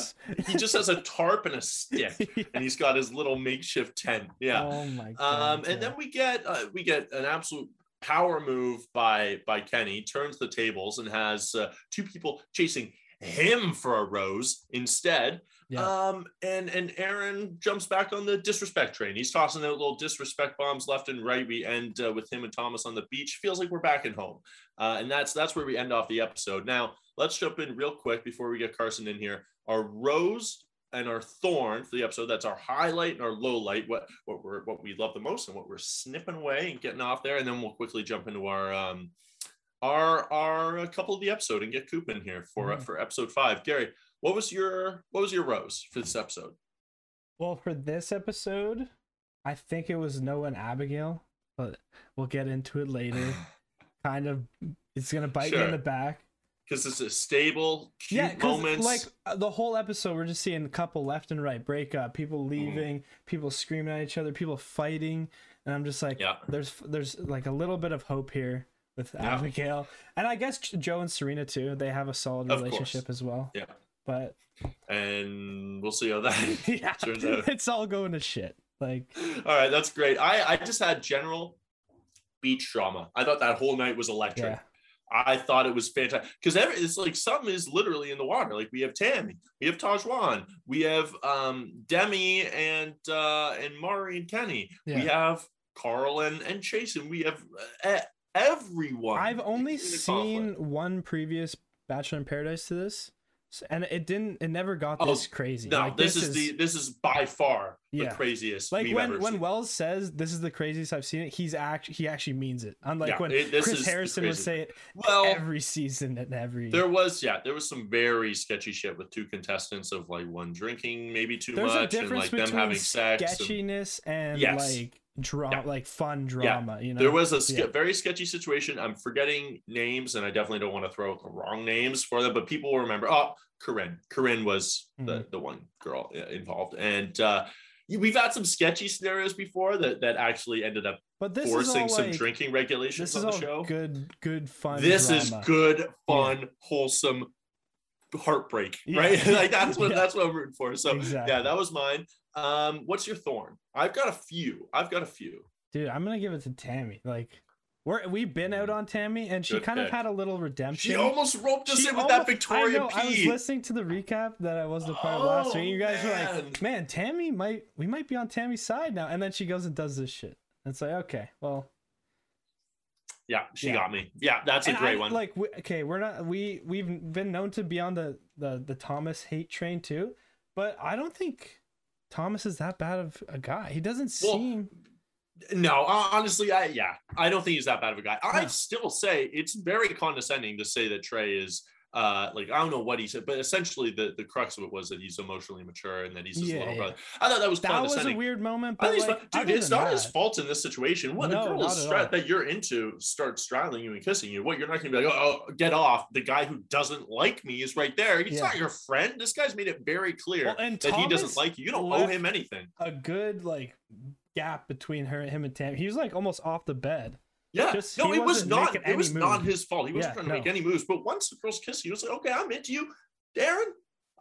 he just has a tarp and a stick, <laughs> Yeah. and he's got his little makeshift tent. Yeah. Oh my god. Um, and then we get uh, we get an absolute power move by by Kenny, turns the tables and has uh, two people chasing him for a rose instead. Yeah. Um, and and Aaron jumps back on the disrespect train. He's tossing out little disrespect bombs left and right. We end uh, with him and Thomas on the beach. Feels like we're back at home, uh, and that's that's where we end off the episode. Now let's jump in real quick before we get Carson in here. Our rose and our thorn for the episode. That's our highlight and our low light. What what we're what we love the most and what we're snipping away and getting off there. And then we'll quickly jump into our um our our uh, couple of the episode and get Coop in here for uh, Mhm. for episode five. Gary, what was your what was your rose for this episode? Well, for this episode, I think it was Noah and Abigail, but we'll get into it later. <sighs> kind of, it's gonna bite you in the back. Because it's a stable, cute yeah, moments. like uh, the whole episode, we're just seeing a couple left and right break up, Mm-hmm. people leaving, people screaming at each other, people fighting, and I'm just like, Yeah. there's there's like a little bit of hope here with Yeah. Abigail, and I guess Joe and Serena too. They have a solid Of course. relationship as well. Yeah. but and we'll see how that <laughs> yeah, <laughs> turns out. it's all going to shit. Like, All right, that's great. I I just had general beach drama. I thought that whole night was electric. yeah, I thought it was fantastic because it's like something is literally in the water. Like we have Tammy, we have Tahzjuan, we have um, Demi and uh, and Mari and Kenny. We have Karl and and Chase, and we have uh, everyone. I've only seen one previous Bachelor in Paradise to this, and it didn't. It never got Oh, this crazy. No, Like, this, is, the this is by far Yeah. the craziest. like when when seen. Wells says this is the craziest I've seen it. He's actually he actually means it. Unlike Yeah, when it- this Chris Harrison would say it well, every season and every. There was, yeah, there was some very sketchy shit with two contestants of like one drinking maybe too There's much and like them having sex. and- sketchiness and, Yes. like drama, Yeah. like fun drama. You know, There was a ske- Yeah. very sketchy situation. I'm forgetting names, and I definitely don't want to throw out the wrong names for them, but people will remember. Oh, Corinne. Corinne was the, Mm-hmm. the one girl uh, involved, and uh, we've had some sketchy scenarios before that that actually ended up but this forcing some like, drinking regulations on the show. good, good fun. this is good, fun, wholesome heartbreak, Yeah. right? <laughs> like that's <laughs> what Yeah. that's what I'm rooting for. So Exactly. yeah, that was mine. Um, what's your thorn? I've got a few. I've got a few. Dude, I'm gonna give it to Tammy. Like, we're we've been out on Tammy, and she Good kind of had a little redemption. She almost roped us She in with that Victoria I know, I was listening to the recap that I wasn't a part of last Oh, week. You guys were like, "Man, Tammy might we might be on Tammy's side now," and then she goes and does this shit. It's like, okay, well, Yeah, she Yeah. got me. Yeah, that's a and great I- one. Like, we, okay, we're not we we've been known to be on the the the Thomas hate train too, but I don't think Thomas is that bad of a guy. He doesn't Well, seem. no, honestly, I yeah, I don't think he's that bad of a guy. I'd still say it's very condescending to say that Trey is uh like I don't know what he said, but essentially the the crux of it was that he's emotionally mature and that he's his Yeah, little yeah. brother. I thought that was That was a weird moment, but like, dude, it's not his fault in this situation. What No, a girl is at stra- that you're into starts straddling you and kissing you, what you're not gonna be like, oh, oh, get off. The guy who doesn't like me is right there. He's Yeah. not your friend. This guy's made it very clear Well, and that he doesn't like you. You don't owe him anything. a good like gap between her and him and Tam. He was like almost off the bed. Yeah, Just- no, it was wasn't It was any not his fault. He wasn't Yeah, trying to make any moves. But once the girls kiss you, he was like, okay, I'm into you, Darren.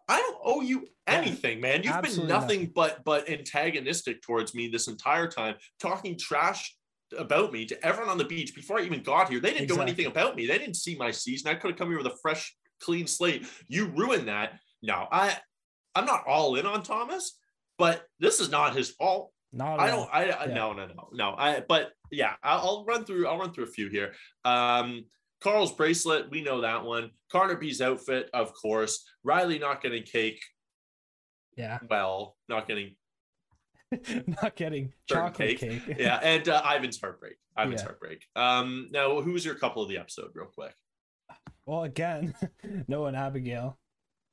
I don't owe you Yeah, anything, man. You've been absolutely nothing but but antagonistic towards me this entire time, talking trash about me to everyone on the beach before I even got here. They didn't know anything about me. They didn't see my season. I could have come here with a fresh, clean slate. You ruined that. No, I I'm not all in on Thomas, but this is not his fault. Not. I don't. I, I Yeah. no no no no. I but yeah, I'll, run through. I'll run through a few here. Um, Karl's bracelet, we know that one. Connor B.'s outfit, of course. Riley not getting cake. Yeah. Well, not getting. <laughs> Not getting chocolate cake. cake. <laughs> Yeah, and uh, Ivan's heartbreak. Ivan's Yeah. heartbreak. Um, now who was your couple of the episode, real quick? well, again, <laughs> Noah and Abigail.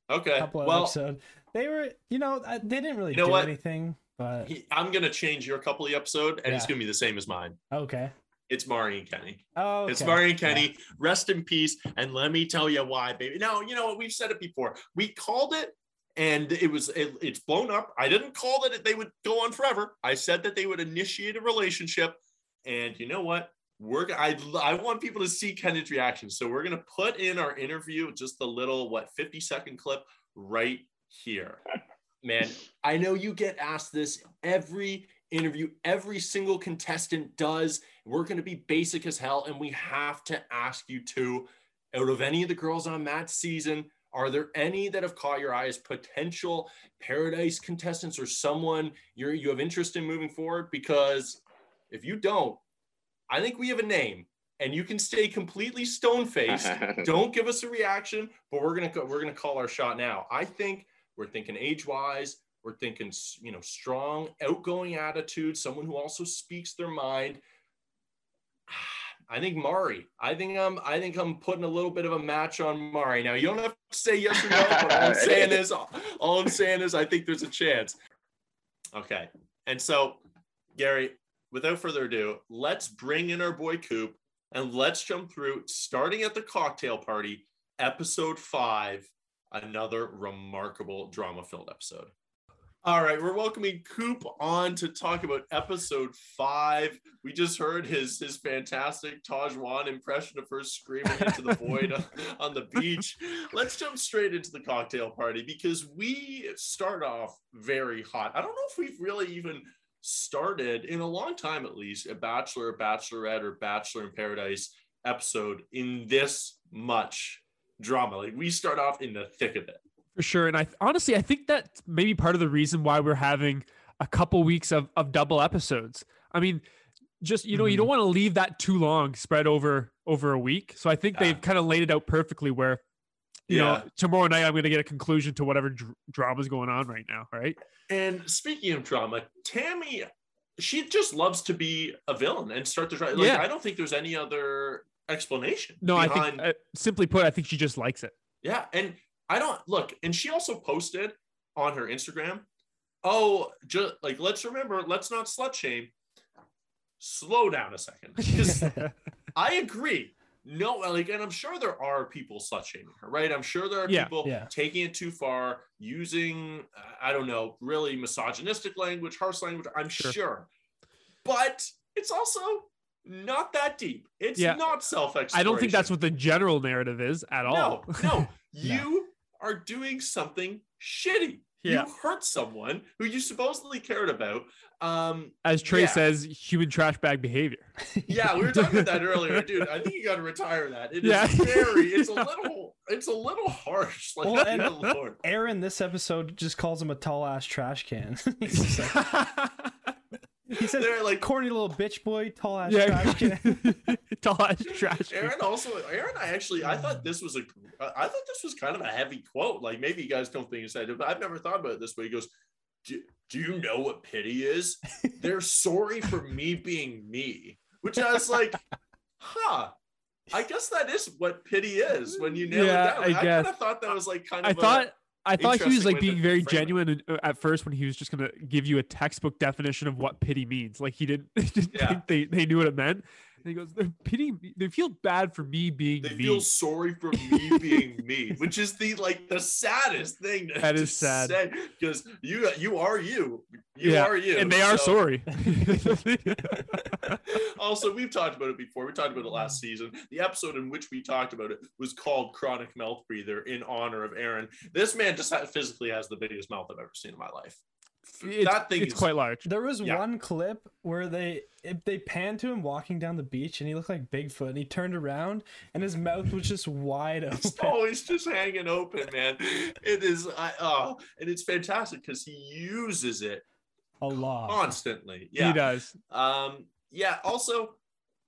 Okay. Couple of Well, episodes. They were, you know, uh, they didn't really You know do what? anything, but he- I'm gonna change your couple of episode, and it's gonna be the same as mine. okay. It's Mari and Kenny. Oh, It's. Mari and Kenny. Rest in peace. And let me tell you why, baby. No, you know what? We've said it before. We called it, and it was it, it's blown up. I didn't call that they would go on forever. I said that they would initiate a relationship. And you know what? We're I I want people to see Kenny's reaction. So we're gonna put in our interview, just a little what 50 second clip right here. <laughs> Man, I know you get asked this every interview, every single contestant does. We're going to be basic as hell, and we have to ask you too. Out of any of the girls on Matt's season, are there any that have caught your eye as potential Paradise contestants or someone you're you have interest in moving forward? Because if you don't, I think we have a name, and you can stay completely stone faced. <laughs> don't give us a reaction, but we're gonna we're gonna call our shot now. I think we're thinking age wise. We're thinking you know strong, outgoing attitude, someone who also speaks their mind. <sighs> I think Mari. I think I'm. I think I'm putting a little bit of a match on Mari. Now you don't have to say yes or no, but all I'm <laughs> saying is, all I'm saying is, I think there's a chance. Okay, and so Gary, without further ado, let's bring in our boy Coop and let's jump through, starting at the cocktail party, episode five, another remarkable drama-filled episode. All right, we're welcoming Coop on to talk about episode five. We just heard his his fantastic Tahzjuan impression of her screaming into the void on, <laughs> on the beach. Let's jump straight into the cocktail party because we start off very hot. I don't know if we've really even started in a long time, at least, a Bachelor, Bachelorette, or Bachelor in Paradise episode in this much drama. Like we start off in the thick of it. for sure. And I honestly, I think that maybe part of the reason why we're having a couple weeks of, of double episodes. I mean, just you know, you Mhm. don't want to leave that too long spread over over a week. So I think Yeah. they've kind of laid it out perfectly where you Yeah. know tomorrow night I'm going to get a conclusion to whatever dr- drama's going on right now, right? And speaking of drama, Tammy, she just loves to be a villain and start to try. Like, Yeah. I don't think there's any other explanation. No, I think uh, simply put, I think she just likes it. Yeah, and I don't look, and she also posted on her Instagram, "Oh, just like let's remember, let's not slut shame. Slow down a second, <laughs> because <laughs> I agree. No, like, and I'm sure there are people slut shaming her, right? I'm sure there are Yeah, people yeah. taking it too far, using, uh, I don't know, really misogynistic language, harsh language. I'm Sure. sure, but it's also not that deep. It's Yeah. not self I don't think that's what the general narrative is at all. no, no, <laughs> you are doing something shitty. Yeah. You hurt someone who you supposedly cared about. Um, As Trey Yeah. says, human trash bag behavior. <laughs> yeah, we were talking about that earlier, <laughs> dude. I think you got to retire that. It is Yeah. very. It's a little. It's a little harsh. Like, Well, and- good lord. Aaron, this episode just calls him a tall ass trash can. He's just like- he says, They're like corny little bitch boy, tall ass yeah, trash can. <laughs> tall ass trash. can. Aaron also. Aaron, I actually, I thought this was a. I thought this was kind of a heavy quote. Like maybe you guys don't think it's that, but I've never thought about it this way. He goes, "Do, do you know what pity is? They're sorry for me being me." Which I was like, huh. I guess that is what pity is when you nail Yeah, it down. I I, kind of thought that was like kind I of. a- thought I thought he was like being very genuine uh, at first when he was just gonna give you a textbook definition of what pity means. Like he didn't, <laughs> didn't Yeah. think they, they knew what it meant. And he goes, "They're pity. me- They feel bad for me being they me." feel sorry for me being me, <laughs> which is the like the saddest thing to, That is sad. because you you are you, you Yeah, are you, and they are so- sorry. <laughs> <laughs> also, we've talked about it before. We talked about it last season. The episode in which we talked about it was called "Chronic Mouth Breather" in honor of Aaron. This man just physically has the biggest mouth I've ever seen in my life. It's, that thing it's is quite large. There was Yeah. one clip where they it, they panned to him walking down the beach and he looked like Bigfoot and he turned around and his mouth was just wide <laughs> It's open. always just hanging open, man. It is, I, oh, and it's fantastic because he uses it A lot. constantly. Yeah, he does. Um, yeah. Also,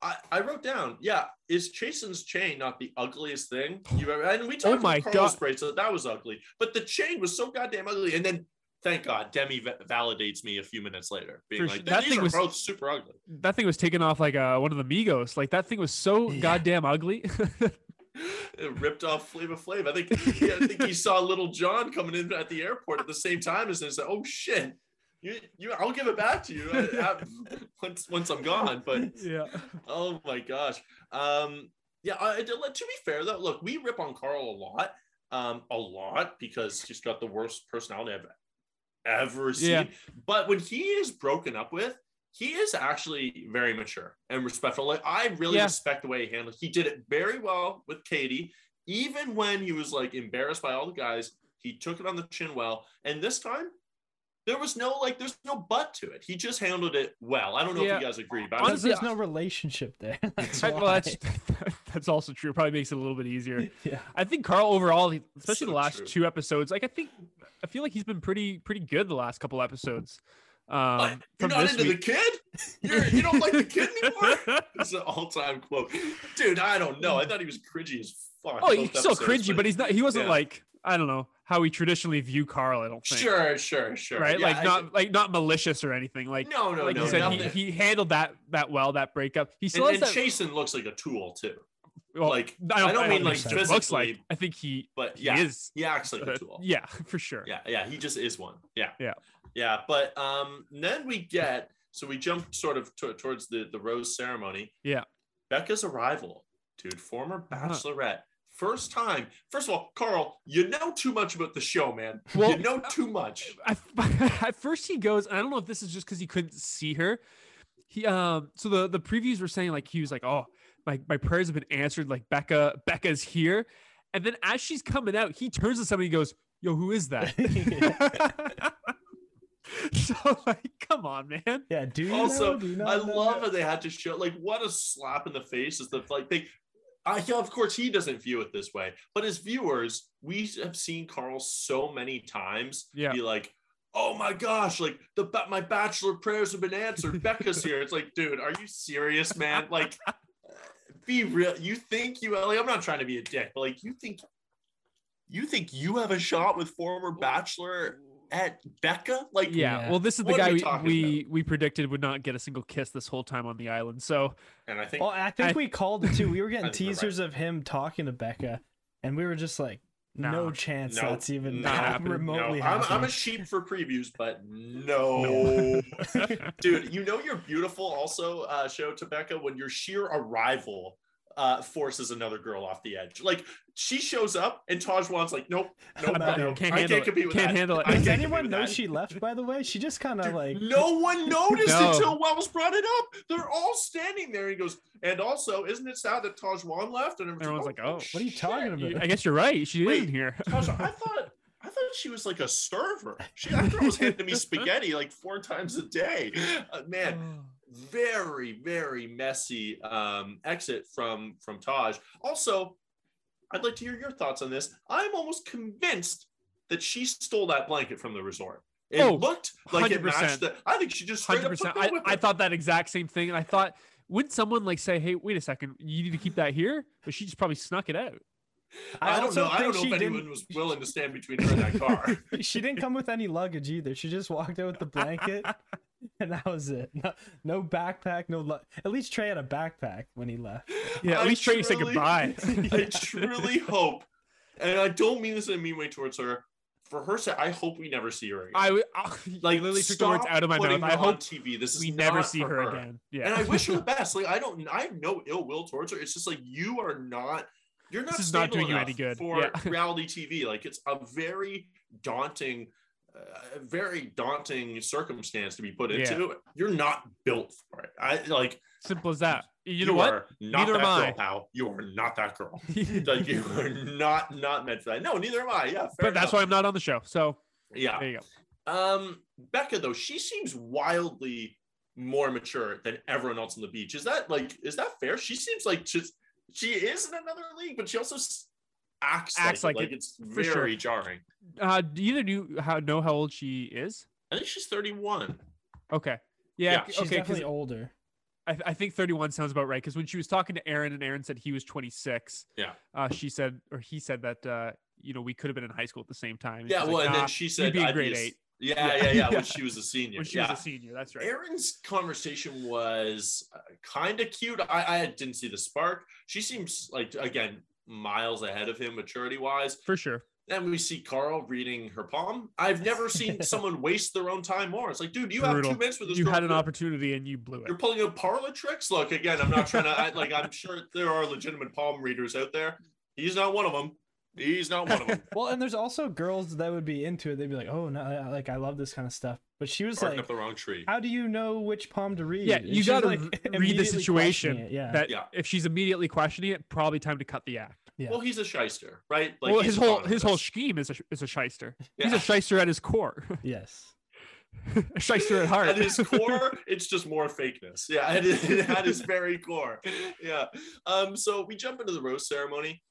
I, I wrote down, yeah, is Chasen's chain not the ugliest thing you've ever? And we talked Oh my about Karl's God. bracelet, that was ugly, but the chain was so goddamn ugly. And then, thank God, Demi validates me a few minutes later, being For like, sure. That these thing are was- both super ugly. That thing was taken off like uh, one of the Migos. Like that thing was so Yeah. goddamn ugly. <laughs> It ripped off Flava Flav. I think <laughs> yeah, I think he saw Lil Jon coming in at the airport at the same time as and said, "Oh shit, you, you, I'll give it back to you uh, <laughs> uh, once once I'm gone." But Yeah. oh my gosh, um, yeah. I, I- to be fair though, look, we rip on Karl a lot, um, a lot because he's got the worst personality I've ever seen. Yeah. But when he is broken up with, he is actually very mature and respectful. Like I really Yeah. respect the way he handled. He did it very well with Katie, even when he was like embarrassed by all the guys. He took it on the chin well, and this time. There was no like, there's no butt to it. He just handled it well. I don't know Yeah. if you guys agree, but Honestly, there's no relationship there. <laughs> That's well, that's <laughs> that's also true. Probably makes it a little bit easier. <laughs> yeah. I think Karl overall, he- especially the last true. two episodes, like I think I feel like he's been pretty pretty good the last couple episodes. Um, you're not into week. the kid. You're, you don't like the kid anymore. <laughs> It's an all-time quote, dude. I don't know. I thought he was cringy as fuck. oh, he's still cringy, but he's not. He wasn't yeah. like I don't know how we traditionally view Karl. I don't think. sure, sure, sure. Right, Yeah, like I- not like not malicious or anything. Like no, no, like no. you said, he, he handled that that well. That breakup. He still and, and. Chasen looks like a tool too. Well, like, I don't mean, like, think he looks like. I think he But he yeah, is. he acts like uh, a tool. yeah, <laughs> for sure. yeah, yeah. He just is one. Yeah, Yeah. yeah. But um, then we get so we jump sort of to, towards the the rose ceremony. Yeah. Becca's arrival, dude. Former Uh-huh. bachelorette. First time. First of all, Karl, you know too much about the show, man. Well, you know too much. I, <laughs> at first he goes, and I don't know if this is just because he couldn't see her. He um so the the previews were saying like he was like, oh my my prayers have been answered. Like Becca Becca's here, and then as she's coming out, he turns to somebody and goes, yo, who is that? <laughs> <laughs> so like, come on, man. Yeah. Do you Also, know? Do you not I know love that? how they had to show like what a slap in the face is the like they. I yeah, of course he doesn't view it this way, but as viewers, we have seen Karl so many times Yeah. be like, "Oh my gosh, like the my bachelor prayers have been answered. Becca's here." It's like, dude, are you serious, man? Like, <laughs> be real. You think you like? I'm not trying to be a dick, but like, you think you think you have a shot with former bachelor at Becca? Like, Yeah, Yeah. well, this is the guy we we talking we, we predicted would not get a single kiss this whole time on the island. So and I think Well, I think I- we called it too. We were <laughs> getting think we're right. teasers of him talking to Becca, and we were just like, no chance No, that's even not happening. No, remotely I'm, I'm a sheep for previews, but no. <laughs> <laughs> Dude, you know you're beautiful also, uh, show to Becca, when your sheer arrival uh, forces another girl off the edge. Like, she shows up and Tahzjuan's like, nope, nope, <laughs> not no, doing- can't I handle can't it. compete with Can't that. handle it. I Does anyone know that. she left? By the way, she just kind of like no one noticed No. until Wells brought it up. They're all standing there. He goes, and also, isn't it sad that Tahzjuan left? And Everyone's like, oh, What are you talking about? I guess you're right. She Wait, isn't here. Tasha, I <laughs> thought I thought she was like a server. She that girl was handing me spaghetti like four times a day. Uh, man, very very messy um, exit from from Taj. Also, I'd like to hear your thoughts on this. I'm almost convinced that she stole that blanket from the resort. It Oh, looked like it 100%. matched. The, I think she just straight Hundred up took percent. that I, with I thought that exact same thing, and I thought, wouldn't someone like say, "Hey, wait a second, you need to keep that here"? But she just probably snuck it out. I, don't know. I don't think know if anyone didn't- was <laughs> willing to stand between her and that car. <laughs> she didn't come with any luggage either. She just walked out with the blanket, <laughs> and <laughs> that was it. No, no backpack, no. Lu- At least Trey had a backpack when he left. Yeah, at I least Trey said truly- goodbye. <laughs> I truly <laughs> hope, and I don't mean this in a mean way towards her. For her sake, I hope we never see her again. I would I, like like literally took the words stop out of my putting mouth. I hope TV. This is we never see for her, again. Yeah, And I wish her the best. Like I don't, I have no ill will towards her. It's just like you are not. You're not. This is not doing you any good. for Yeah. reality TV. Like it's a very daunting, uh, very daunting circumstance to be put Yeah. into. You're not built for it. I like. simple as that. You know what? Are not Neither that am I. girl, pal. You are not that girl. <laughs> like you are not not meant for that. No, neither am I. Yeah, fair but that's why I'm not on the show. So Yeah. there you go. Um, Becca though, she seems wildly more mature than everyone else on the beach. Is that like is that fair? She seems like just she is in another league, but she also acts, Acts like, like it. like it's for sure. very jarring. Uh, do either knew how know how old she is? I think she's 31. Okay. Yeah. Yeah. She's okay. 'cause definitely older. I, I think 31 sounds about right because when she was talking to Aaron and Aaron said he was 26. Yeah. Uh, she said or he said that uh, you know we could have been in high school at the same time. Yeah, well, like, and "Nah, then she said be in I'd grade eight. Yeah, Yeah. yeah, yeah, Yeah. when <laughs> she was a senior. when she yeah. was a senior. That's right. Aaron's conversation was kind of cute. I, I didn't see the spark. She seems like again miles ahead of him maturity wise. For sure. Then we see Karl reading her palm. I've never seen <laughs> someone waste their own time more. It's like, dude, you Brutal. have two minutes with this. You girl. had an opportunity and you blew it. You're pulling out parlor tricks. Look, again, I'm not trying to I, like. I'm sure there are legitimate palm readers out there. He's not one of them. He's not one of them. <laughs> Well, and there's also girls that would be into it. They'd be like, "Oh, no, I- like I love this kind of stuff." But she was Barking like, up the wrong tree. "How do you know which palm to read?" Yeah, And you gotta like, <laughs> read the situation. Yeah, That Yeah. if she's immediately questioning it, probably time to cut the act. Yeah. Well, he's a shyster, right? Like well, his whole his whole scheme is a is a shyster. He's a shyster at his core. <laughs> yes. a shyster at heart. at his <laughs> core, it's just more fakeness. Yeah, at, his- <laughs> at his very core. Yeah. Um. So we jump into the rose ceremony.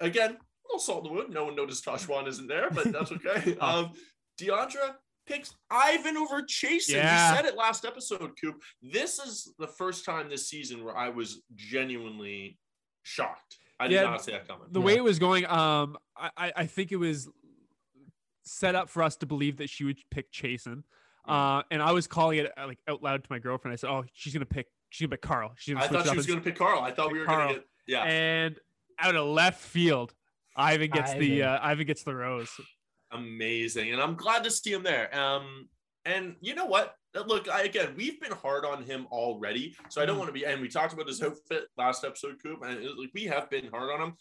Again, a little salt in the wound. No one noticed Tahzjuan isn't there, but that's okay. Oh. Um. Deandra picks Ivan over Chasen. Yeah. You said it last episode, Coop. This is the first time this season where I was genuinely shocked. I did Yeah, not see that coming. the way it was going, um, I, I I think it was set up for us to believe that she would pick Chasen. Uh, and I was calling it uh, like out loud to my girlfriend. I said, "Oh, she's gonna pick. She's gonna pick Karl. She's gonna I thought she was going to pick Karl. I thought we were gonna get. Yeah. And out of left field, Ivan gets the Ivan. uh, Ivan gets the rose. amazing and i'm glad to see him there um and you know what? Uh, look I, again we've been hard on him already so i don't Mhm. want to be and we talked about his outfit last episode coop and it- like we have been hard on him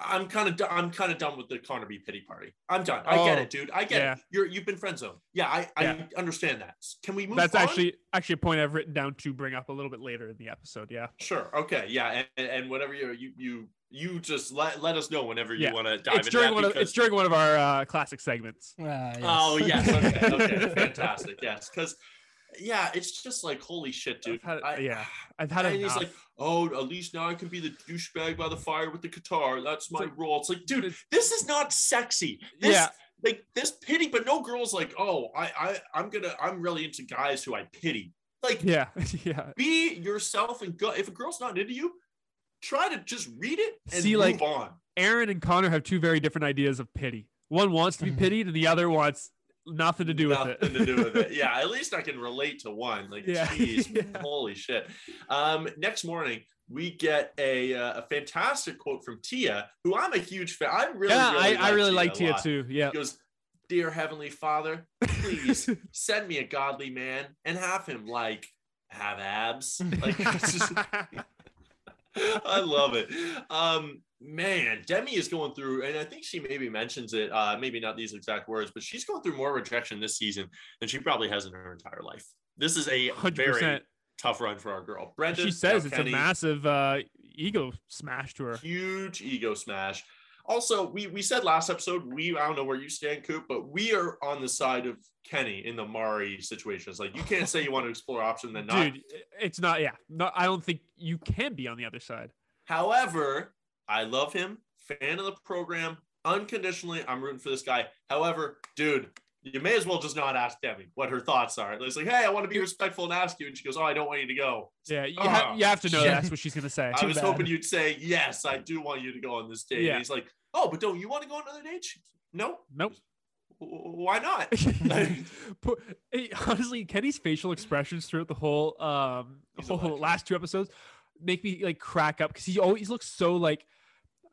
i'm kind of i'm kind of done with the connor b pity party i'm done i get Oh, it dude i get yeah. it you're you've been friend zoned yeah i i Yeah. understand that can we move That's on? actually actually a point I've written down to bring up a little bit later in the episode. Yeah. sure okay yeah and, and whatever you you you you just let, let us know whenever you Yeah. want to dive It's into during that one of it's during one of our uh, classic segments. Ah, yes. Oh yes, okay, <laughs> okay, fantastic, yes, because yeah, it's just like holy shit, dude. I've had- I- yeah, <sighs> I've had and enough. he's like, oh, at least now I can be the douchebag by the fire with the guitar. That's my like- role. It's like, dude, It's- this is not sexy. This, Yeah. like this pity, but no girl's like, oh, I, I, I'm gonna, I'm really into guys who I pity. Like, yeah, <laughs> yeah. be yourself and go. If a girl's not into you, try to just read it and See, move like, on. Aaron and Connor have two very different ideas of pity. One wants to be Mhm. pitied, and the other wants nothing to do with Nothing it. to do with it. Yeah, <laughs> at least I can relate to one. Like, Yeah. <laughs> geez, Yeah. holy shit. Um, next morning we get a uh, a fantastic quote from Tia, who I'm a huge fan. I really, yeah, really I, I really like Tia too. Yeah. Goes, "Dear Heavenly Father, please <laughs> send me a godly man and have him like have abs." Like, just- I love it. Um, man, Demi is going through, and I think she maybe mentions it, uh, maybe not these exact words, but she's going through more rejection this season than she probably has in her entire life. This is a Hundred very percent. tough run for our girl. Brendan, She says it's Kenny, a massive uh, ego smash to her. huge ego smash. Also, we we said last episode, we I don't know where you stand, Coop, but we are on the side of Kenny in the Mari situation. It's like you can't say you want to explore option then not. Dude, it's not. Yeah, no, I don't think you can be on the other side. However, I love him, fan of the program, unconditionally. I'm rooting for this guy. However, dude, you may as well just not ask Demi what her thoughts are. It's like, hey, I want to be respectful and ask you, and she goes, oh, I don't want you to go. Yeah, you, Oh, have, you have to know shit. that's what she's gonna say. I was bad. hoping you'd say yes, I do want you to go on this date. Yeah. And he's like, oh, but don't you want to go on another date? She- No, Nope. Why not? <laughs> <laughs> Poor- hey, honestly, Kenny's facial expressions throughout the whole um He's a whole last two episodes make me like crack up because he always looks so like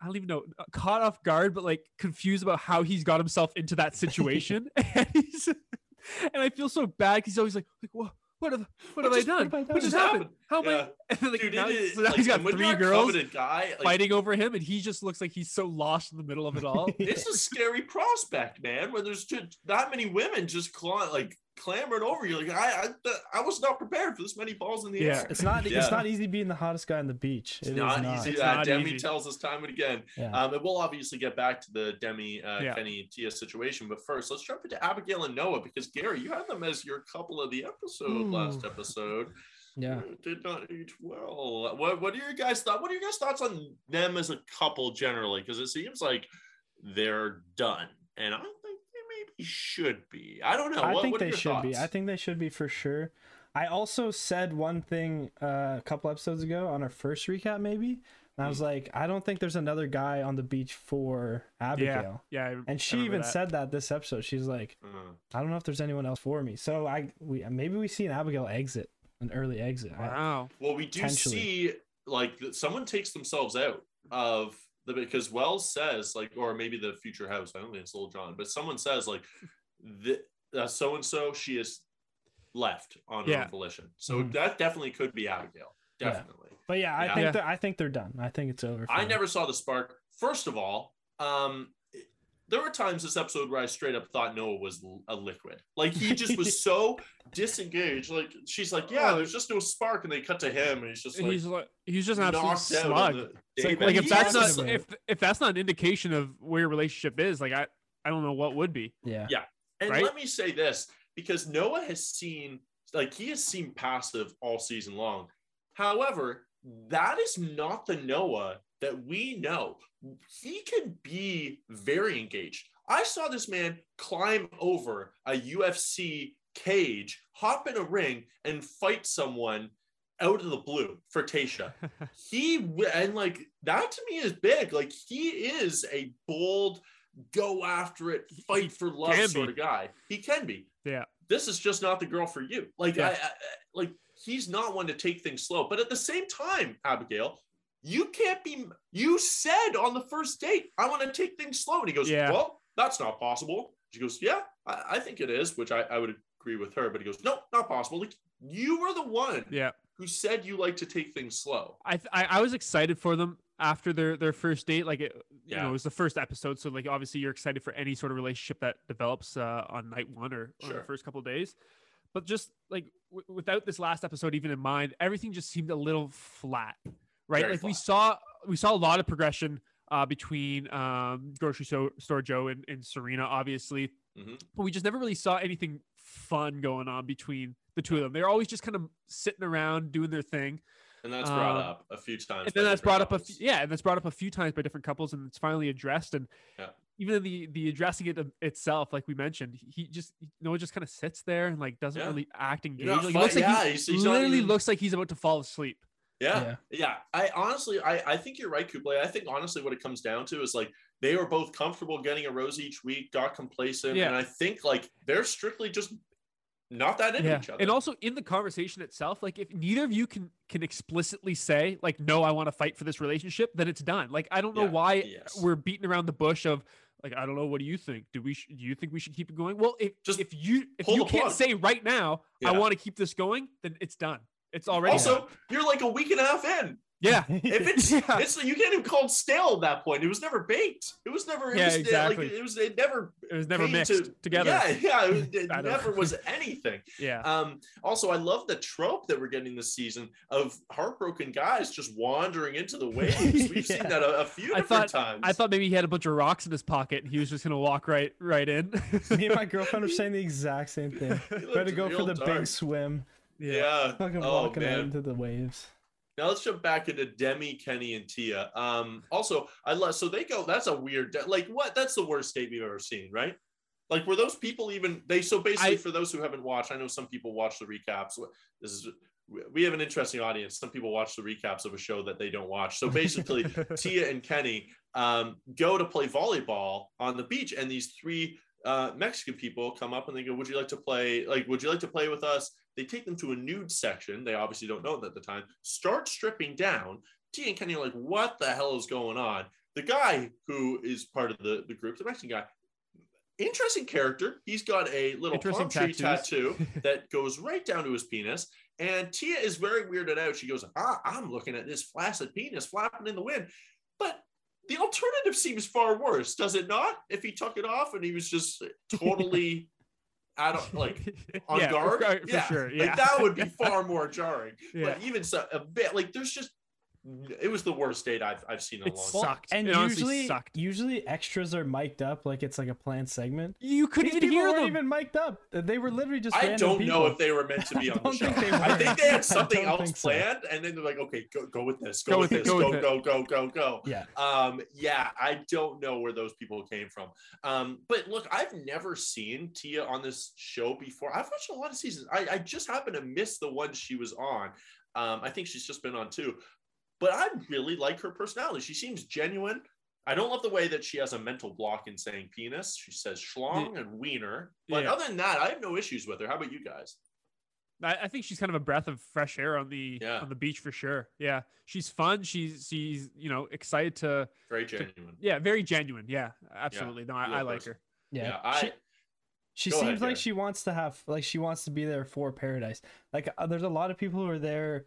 I don't even know uh, caught off guard, but like confused about how he's got himself into that situation. <laughs> <laughs> and he's and I feel so bad because he's always like like what what have what have I just- done? what have I What just What happened? How am Yeah. I? <laughs> And then, like, Dude, now, is, so now like, he's got three girls guy, like, fighting over him, and he just looks like he's so lost in the middle of it all. it's a scary prospect, man. When there's just that many women just claw, like clamoring over you, like I, I, I was not prepared for this many balls in the Yeah. air. It's not. Yeah. It's not easy being the hottest guy on the beach. It's It is not, not. easy. It's that not Demi easy. tells us time and again. Yeah. Um, and we'll obviously get back to the Demi uh, Yeah. Kenny Tia situation, but first let's jump into Abigail and Noah because Gary, you had them as your couple of the episode last episode. yeah. Did not age well. What What are your guys thought? What are your guys thoughts on them as a couple generally? Because it seems like they're done, and I don't think they maybe should be. I don't know. I what, think what they your should be. I think they should be for sure. I also said one thing uh, a couple episodes ago on our first recap, maybe. And I was Hmm. like, I don't think there's another guy on the beach for Abigail. Yeah, I- And she even that. said that this episode. She's like, Uh, I don't know if there's anyone else for me. So I we maybe we see an Abigail exit, an early exit. I- Wow. well, we do see like someone takes themselves out of the, because Wells says like, or maybe the future house. I don't think it's Lil Jon, but someone says like, the so and so she is left on her Yeah. own volition. So Mhm. that definitely could be Abigail. Yeah. Definitely. But yeah, I Yeah. think Yeah. they're I think they're done. I think it's over. I them. never saw the spark. First of all, um, there were times this episode where I straight up thought Noah was a liquid. Like he just was <laughs> so disengaged. Like she's like, yeah, there's just no spark, and they cut to him, and he's just like he's like he's just an absolute knocked out. slug. on the It's like, like if that's is. not if if that's not an indication of where your relationship is, like I I don't know what would be. Yeah, yeah. And right? let me say this because Noah has seen, like, he has seemed passive all season long. However, that is not the Noah that we know. He can be very engaged. I saw this man climb over a UFC cage, hop in a ring, and fight someone out of the blue for Tayshia. <laughs> he and like that to me is big. Like he is a bold, go after it, fight for love sort of guy. He can be. Yeah. This is just not the girl for you. Like Yeah. I I- like he's not one to take things slow. But at the same time, Abigail, you can't be. You said on the first date, I want to take things slow, and he goes, Yeah. "Well, that's not possible." She goes, "Yeah, I, I think it is," which I, I would agree with her. But he goes, "No, not possible. Like you were the one Yeah. who said you like to take things slow." I, th- I I was excited for them after their their first date. Like it, you know, Yeah. it was the first episode, so like obviously you're excited for any sort of relationship that develops uh, on night one or on the first couple of days. But just like w- without this last episode even in mind, everything just seemed a little flat, right? Very like we saw we saw a lot of progression uh, between um, grocery so- store Joe and, and Serena, obviously, Mhm. but we just never really saw anything fun going on between the two of them. They're always just kind of sitting around doing their thing And that's brought Um, up a few times. and then that's brought up a few, yeah, and that's brought up a few times by different couples, and it's finally addressed. And Yeah. even in the the addressing it itself, like we mentioned, he just you Noah just kind of sits there and like doesn't Yeah. really act engaged. Like, he looks like yeah, he he's- he's literally even- looks like he's about to fall asleep. Yeah, Yeah. yeah. I honestly, I, I think you're right, Kublai. I think honestly, what it comes down to is like they were both comfortable getting a rose each week, got complacent, Yeah. and I think like they're strictly just not that into Yeah, each other. and also in the conversation itself, like if neither of you can can explicitly say like, no, I want to fight for this relationship, then it's done. Like I don't know Yeah, why yes. we're beating around the bush of. Like I don't know. What do you think? Do we? Sh- do you think we should keep it going? Well, if Just if you if you can't plug. say right now, I want to keep this going, then it's done. It's already also, done. you're like a week and a half in. Yeah. If it's, <laughs> Yeah. it's you can't even call it stale at that point. It was never baked. It was never. It Yeah, was, exactly. Like, it was. It never. It was never mixed to- together. Yeah, yeah. It, it <laughs> I know. never was anything. <laughs> Yeah. Um, also, I love the trope that we're getting this season of heartbroken guys just wandering into the waves. We've seen that a, a few I different thought times. I thought maybe he had a bunch of rocks in his pocket and he was just gonna walk right right in. Me and my girlfriend are saying the exact same thing. It Try go for the dark. big swim. Yeah. <laughs> Fucking Oh walking out man. into the waves. Now let's jump back into Demi, Kenny, and Tia. Um, also, I love so they go. That's a weird. de- Like what? That's the worst date we've ever seen, right? Like were those people even? They so basically I- for those who haven't watched, I know some people watch the recaps. This is we have an interesting audience. Some people watch the recaps of a show that they don't watch. So basically, <laughs> Tia and Kenny um, go to play volleyball on the beach, and these three uh, Mexican people come up and they go, "Would you like to play? Like, would you like to play with us?" They take them to a nude section. They obviously don't know it at the time. Start stripping down. Tia and Kenny are like, "What the hell is going on?" The guy who is part of the the group, the Mexican guy, interesting character. He's got a little palm tree tattoos. tattoo <laughs> that goes right down to his penis. And Tia is very weirded out. She goes, ah, I'm looking at this flaccid penis flapping in the wind. But the alternative seems far worse, does it not? If he took it off and he was just totally <laughs> out of like <laughs> on Yeah, guard. for, for sure. Yeah. Like that would be <laughs> far more jarring. Yeah. But even so a bit like there's just it was the worst date I've I've seen in a It long Well, time. sucked. And It usually, sucked. usually extras are mic'd up like it's like a planned segment. You couldn't These even hear them. even mic'd up. They were literally just. I don't know if they were meant to be <laughs> on the show. think they I think they had <laughs> something else think so. planned, and then they're like, "Okay, go, go with this, go, Go with with it, this, go go, with it." go, go, go, go." Yeah. Um, yeah, I don't know where those people came from. Um, but look, I've never seen Tia on this show before. I've watched a lot of seasons. I, I just happened to miss the one she was on. Um, I think she's just been on two. But I really like her personality. She seems genuine. I don't love the way that she has a mental block in saying penis. She says schlong and wiener. But Yeah. other than that, I have no issues with her. How about you guys? I, I think she's kind of a breath of fresh air on the Yeah. on the beach for sure. Yeah, she's fun. She's she's you know excited to. Very genuine. Yeah, very genuine. Yeah, absolutely. No, I, I like person. her. Yeah, Yeah, I she, she seems ahead, like Gary. she wants to have like she wants to be there for paradise. Like uh, there's a lot of people who are there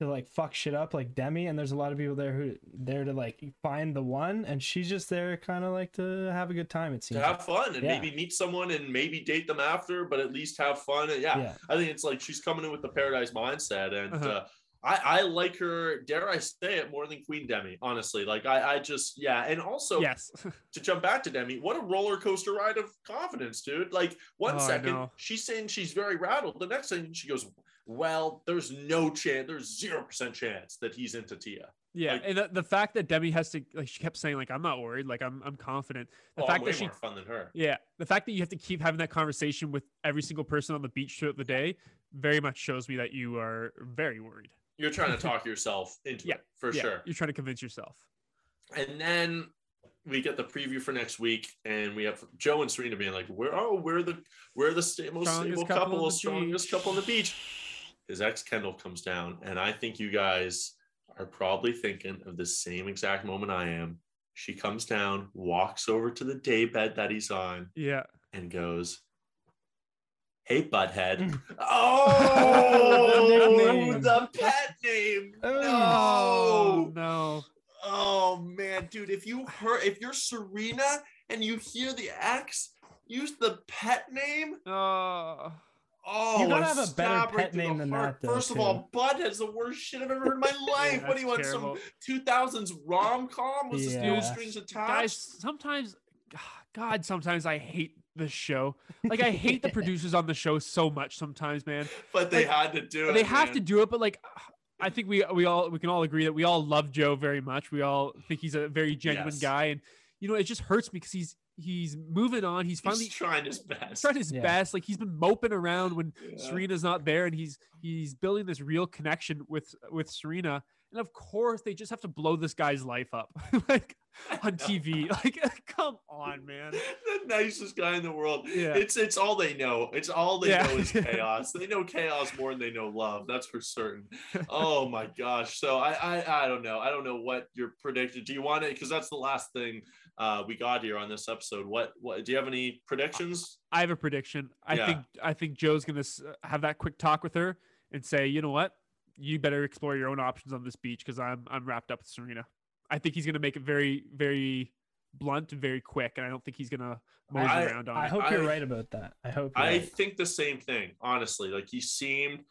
to like fuck shit up, like Demi, and there's a lot of people there who there to like find the one, and she's just there kind of like to have a good time. It seems. to have fun and Yeah. maybe meet someone and maybe date them after, but at least have fun. And yeah, Yeah. I think it's like she's coming in with the paradise mindset, and Uh-huh. uh, I, I like her. Dare I say it more than Queen Demi? Honestly, like I, I just yeah, and also yes. <laughs> to jump back to Demi, what a roller coaster ride of confidence, dude. Like one Oh, I second know. she's saying she's very rattled, the next thing she goes, "Well, there's no chance, there's zero percent chance that he's into Tia." Yeah, Like- and the, the fact that Demi has to like she kept saying like I'm not worried, like I'm I'm confident. The Oh, fact I'm way that she more fun than her. yeah, the fact that you have to keep having that conversation with every single person on the beach throughout the day very much shows me that you are very worried. You're trying to talk <laughs> yourself into Yeah, it for Yeah, sure. You're trying to convince yourself. And then we get the preview for next week, and we have Joe and Serena being like, "We're oh, we're the we're the sta- most Strongest stable couple couple, the strongest beach." couple on the beach." His ex Kendall comes down, and I think you guys are probably thinking of the same exact moment I am. She comes down, walks over to the day bed that he's on, Yeah. and goes, "Hey, butthead." <laughs> Oh, <laughs> the oh, nickname. the pet name. Oh. Oh No. no. Oh man, dude, if you heard if you're Serena and you hear the X use the pet name, Oh. Oh You gotta have a better pet name than heart. that, though, First of too. all, Butthead's the worst shit I've ever heard in my <laughs> life. what do you want? that's Some 2000s rom com? Was this no Yeah. strings attached? Guys, sometimes <sighs> God, sometimes I hate the show. Like I hate the producers on the show so much sometimes, man. <laughs> but they like, had to do it. they have to do it but like <sighs> i think we we all we can all agree that we all love joe very much we all think he's a very genuine Yes. guy and you know it just hurts me because he's he's moving on he's finally He's trying his best. tried his Yeah. best like he's been moping around when Yeah. serena's not there and he's he's building this real connection with with serena and of course they just have to blow this guy's life up <laughs> like on tv <laughs> like <laughs> come on man the nicest guy in the world. Yeah. It's it's all they know. It's all they Yeah. know is <laughs> chaos. they know chaos more than they know love. That's for certain. Oh my gosh. So I I, I don't know. I don't know what you're predicted. Do you want it? Because that's the last thing uh, we got here on this episode. What what do you have any predictions? I have a prediction. I Yeah. think I think Joe's gonna have that quick talk with her and say, you know what, you better explore your own options on this beach because I'm I'm wrapped up with Serena. I think he's gonna make it very very blunt and very quick, and I don't think he's gonna mosey around on I it. I hope you're I- right about that. I hope. You're I right. think the same thing. Honestly, like he seemed.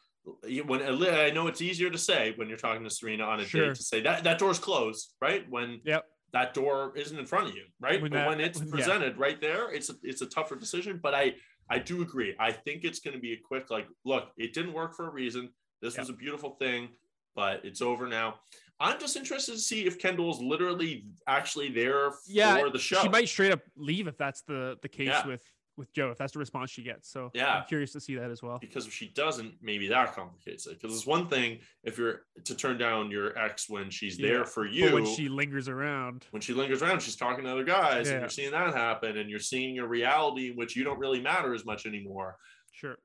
When I know it's easier to say when you're talking to Serena on a Sure. date to say that that door's closed, right? When Yep. that door isn't in front of you, right? When but that- when it's when- yeah. presented right there, it's a, it's a tougher decision. But I I do agree. I think it's going to be a quick like, look, it didn't work for a reason. This Yeah. was a beautiful thing, but it's over now. I'm just interested to see if Kendall's literally actually there Yeah, for the show. She might straight up leave if that's the the case Yeah. with with Joe. If that's the response she gets, so Yeah. I'm curious to see that as well. because if she doesn't, maybe that complicates it. Because it's one thing if you're to turn down your ex when she's Yeah, there for you. But when she lingers around, when she lingers around, she's talking to other guys, and you're seeing that happen, and you're seeing a reality in which you don't really matter as much anymore. sure.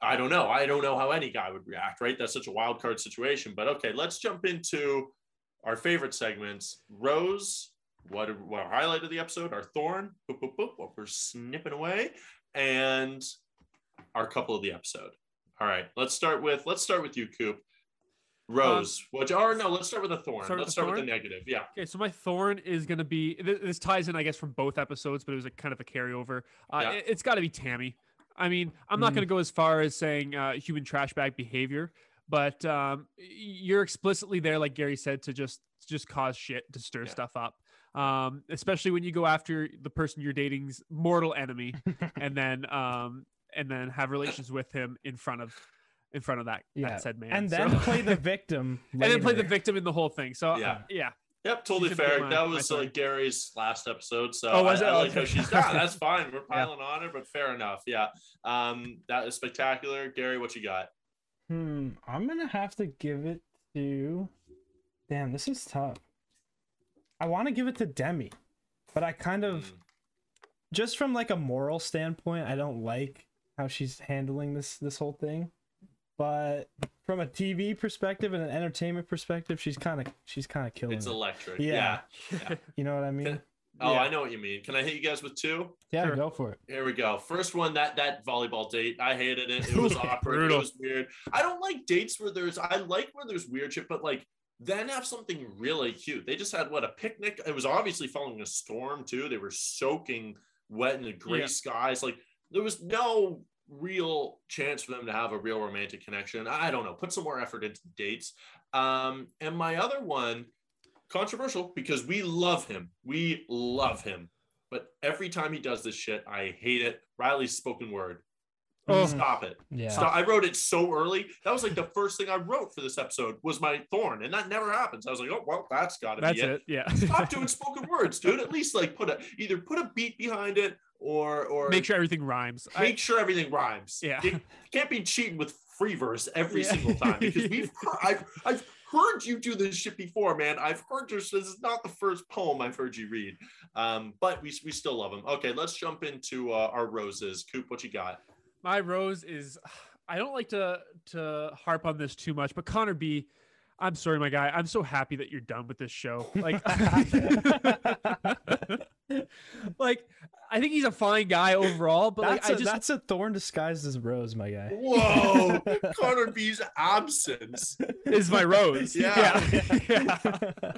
I don't know. I don't know how any guy would react, right? That's such a wild card situation. But okay, let's jump into our favorite segments. Rose, what, what our highlight of the episode, our thorn, boop, boop, boop, what we're snipping away, and our couple of the episode. All right, let's start with let's start with you, Coop. Rose, what? Or no, let's start with the thorn. Um, Start let's the start with the negative. Yeah. Okay, so my thorn is gonna be th- this ties in, I guess, from both episodes, but it was a kind of a carryover. Uh, Yeah. it, has got to be Tammy. I mean, I'm not Mhm. gonna go as far as saying uh, human trash bag behavior, but um, you're explicitly there, like Gary said, to just to just cause shit, to stir Yeah. stuff up. Um, especially when you go after the person you're dating's mortal enemy, <laughs> and then um, and then have relations with him in front of in front of that, Yeah. that said man, and So- then play the <laughs> victim. and then play the victim in the whole thing. So Yeah. uh, yeah, Yep, totally fair. my- that was thorn. uh, Gary's last episode, so Oh, was I, it? I like how she's <laughs> done. That's fine. We're Yeah. piling on her, but fair enough. Yeah, um, that is spectacular. Gary, what you got? Hmm. I'm gonna have to give it to. Damn, this is tough. I want to give it to Demi, but I kind of Mm, just from like a moral standpoint, I don't like how she's handling this this whole thing. But from a TV perspective and an entertainment perspective, she's kind of she's kind of killing It's it. electric. Yeah. Yeah. <laughs> You know what I mean? Oh, Yeah. I know what you mean. Can I hit you guys with two? Yeah, Sure. go for it. Here we go. First one, that that volleyball date. I hated it. It <laughs> was awkward. It was weird. I don't like dates where there's. I like where there's weird shit, but like then have something really cute. They just had what a picnic. It was obviously following a storm too. They were soaking wet in the gray Yeah. skies. Like there was no real chance for them to have a real romantic connection. I don't know. Put some more effort into dates. Um, and my other one, controversial because we love him. We love him. But every time he does this shit, I hate it. Riley's spoken word. Oh. Stop it. Yeah. Stop. I wrote it so early. That was like the first thing I wrote for this episode was my thorn, and that never happens. I was like, oh well, that's got to be it. it. Yeah. Stop doing spoken words, dude. At least like put a either put a beat behind it or or Make sure everything rhymes. I- make sure everything rhymes. Yeah. you can't be cheating with free verse every Yeah. single time because <laughs> we've I've I've heard you do this shit before, man. I've heard this. This is not the first poem I've heard you read, um, but we we still love him. Okay, let's jump into uh, our roses. Coop, what you got? my rose is I don't like to to harp on this too much, but Connor B, I'm sorry, my guy. I'm so happy that you're done with this show. Like, <laughs> <laughs> like I think he's a fine guy overall, but that's, like I a, just that's a thorn disguised as rose, my guy. Whoa, <laughs> Connor B's absence. is my rose. Yeah. yeah. Yeah.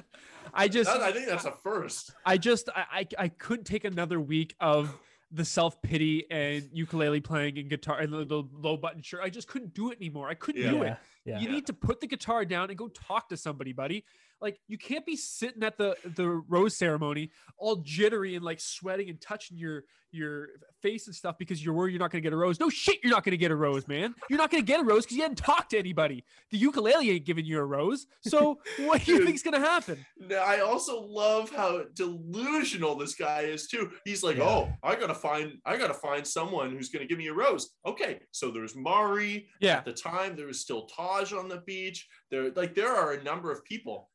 I just That- I think that's a first. I just I, I I couldn't take another week of the self pity and ukulele playing and guitar and the, the low button shirt. I just couldn't do it anymore. I couldn't do it. yeah. Yeah. You Yeah. need to put the guitar down and go talk to somebody, buddy. Like you can't be sitting at the the rose ceremony all jittery and like sweating and touching your your face and stuff because you're worried you're not going to get a rose. No shit, you're not going to get a rose, man. You're not going to get a rose because you hadn't talked to anybody. The ukulele ain't giving you a rose. So <laughs> what do you think's going to happen? I also love how delusional this guy is too. He's like, Yeah. "Oh, I gotta find, I gotta find someone who's gonna give me a rose." Okay, so there's Mari. Yeah. At the time, there was still Taj on the beach. There, like, there are a number of people.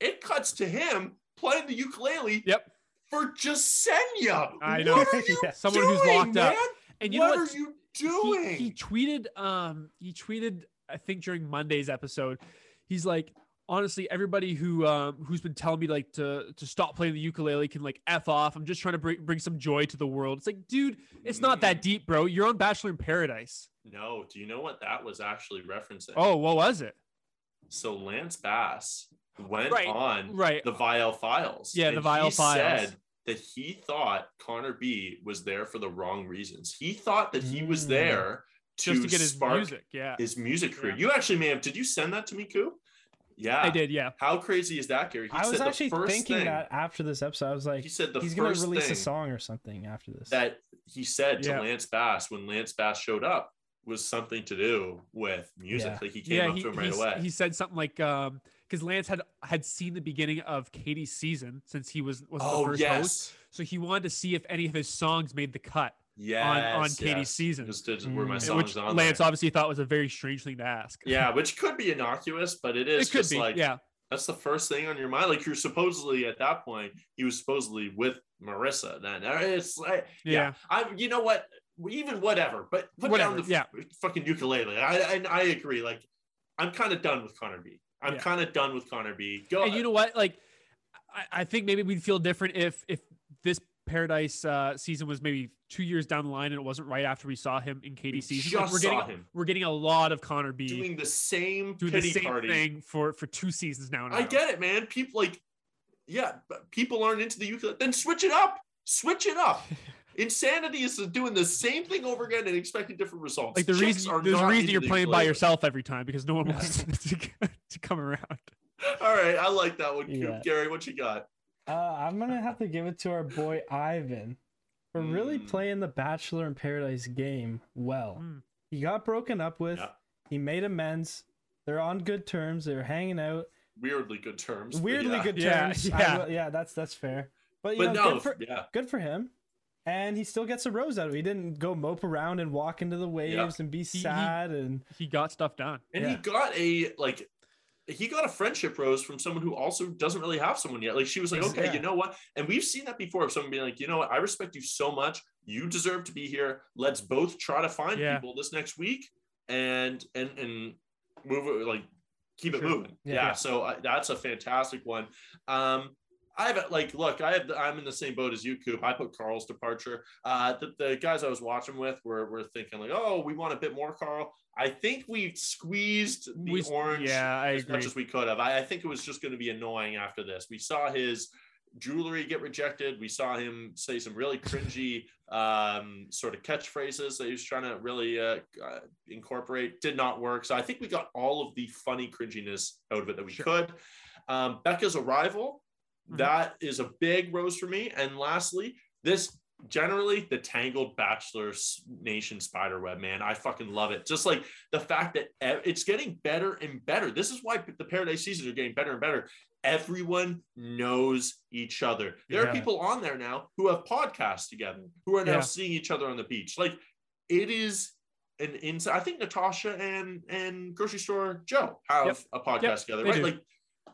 It cuts to him playing the ukulele Yep. for Jessenia. I know. What are <laughs> you Yeah. Someone who's doing, locked up. man? And you know what what? are you he, doing? he tweeted um he tweeted i think during monday's episode he's like honestly everybody who um who's been telling me like to to stop playing the ukulele can like f off i'm just trying to bring, bring some joy to the world it's like dude it's not that deep bro you're on bachelor in paradise no, do you know what that was actually referencing? oh what was it so Lance Bass went Right, on right the Viall Files. Yeah, the Viall Viall he Files. Said that he thought Connor B was there for the wrong reasons. He thought that he was Mm. there to, just to get his spark music yeah his music career. Yeah. You actually may have. Did you send that to me, Coop? Yeah, i did yeah How crazy is that, Gary? He I was said the actually first thinking thing- that after this episode, I was like, he said the he's gonna release a song or something after this. that he said to Yeah. Lance Bass when Lance Bass showed up was something to do with music. Yeah. Like he came yeah up he, to him right away. he said something like um because lance had had seen the beginning of katie's season since he was was the oh first yes. host so he wanted to see if any of his songs made the cut Yes, on Katie's yes. season. Just did, were my Mm. songs which on Lance there. obviously thought was a very strange thing to ask. Yeah, which could be innocuous, but it is it could just be. like yeah, that's the first thing on your mind. Like you're supposedly at that point, he was supposedly with Maurissa. Then Uh, it's like, yeah, yeah, I'm. You know what? Even whatever, but put Whatever, down the yeah. fucking ukulele. I I, I agree. Like I'm kind of done with Connor B. I'm Yeah. kind of done with Connor B. Go. And you know what? Like, I, I think maybe we'd feel different if if this Paradise uh, season was maybe two years down the line and it wasn't right after we saw him in we season. Like, we're getting him we're getting a lot of Connor B doing the same doing the same party. thing for for two seasons now. I get it, man. People like, yeah, but people aren't into the ukulele. Then switch it up. Switch it up. <laughs> Insanity is doing the same thing over again and expecting different results. Like the Chicks reason are there's a reason you're the playing by yourself every time because no one wants <laughs> to, to come around. <laughs> All right, I like that one. Coop. Yeah. Gary, what you got? Uh, I'm gonna have to give it to our boy Ivan for really Mm. playing the Bachelor in Paradise game well. Mm. He got broken up with. Yeah. He made amends. They're on good terms. They're hanging out. Weirdly good terms. Weirdly yeah. good terms. I yeah. will- yeah, that's that's fair. But you But know, no, good for yeah, good for him. And he still gets a rose out of it. He didn't go mope around and walk into the waves and be he- sad and He got stuff done. and he got a like. He got a friendship rose from someone who also doesn't really have someone yet. Like she was like, okay, yeah. you know what? And we've seen that before of someone being like, you know what? I respect you so much. You deserve to be here. Let's both try to find Yeah. people this next week. and and and move it like keep it Sure. moving. Yeah. Yeah. So I, that's a fantastic one. Um, I have like look, I have I'm in the same boat as you, Coop. I put Karl's departure. Uh, the, the guys I was watching with were were thinking like, oh, we want a bit more Carl. I think we've squeezed the We- orange Yeah, as agree. much as we could have. I, I think it was just going to be annoying after this. We saw his jewelry get rejected. We saw him say some really cringy um, sort of catchphrases that he was trying to really uh, uh, incorporate. Did not work. So I think we got all of the funny cringiness out of it that we Sure. could. Um, Becca's arrival, Mhm. that is a big rose for me. And lastly, this generally the tangled bachelor nation spider web man i fucking love it just like the fact that it's getting better and better this is why the paradise seasons are getting better and better everyone knows each other there Yeah. are people on there now who have podcasts together who are now Yeah. seeing each other on the beach like it is an inside i think natasha and and grocery store joe have Yep. a podcast Yep, together right do. like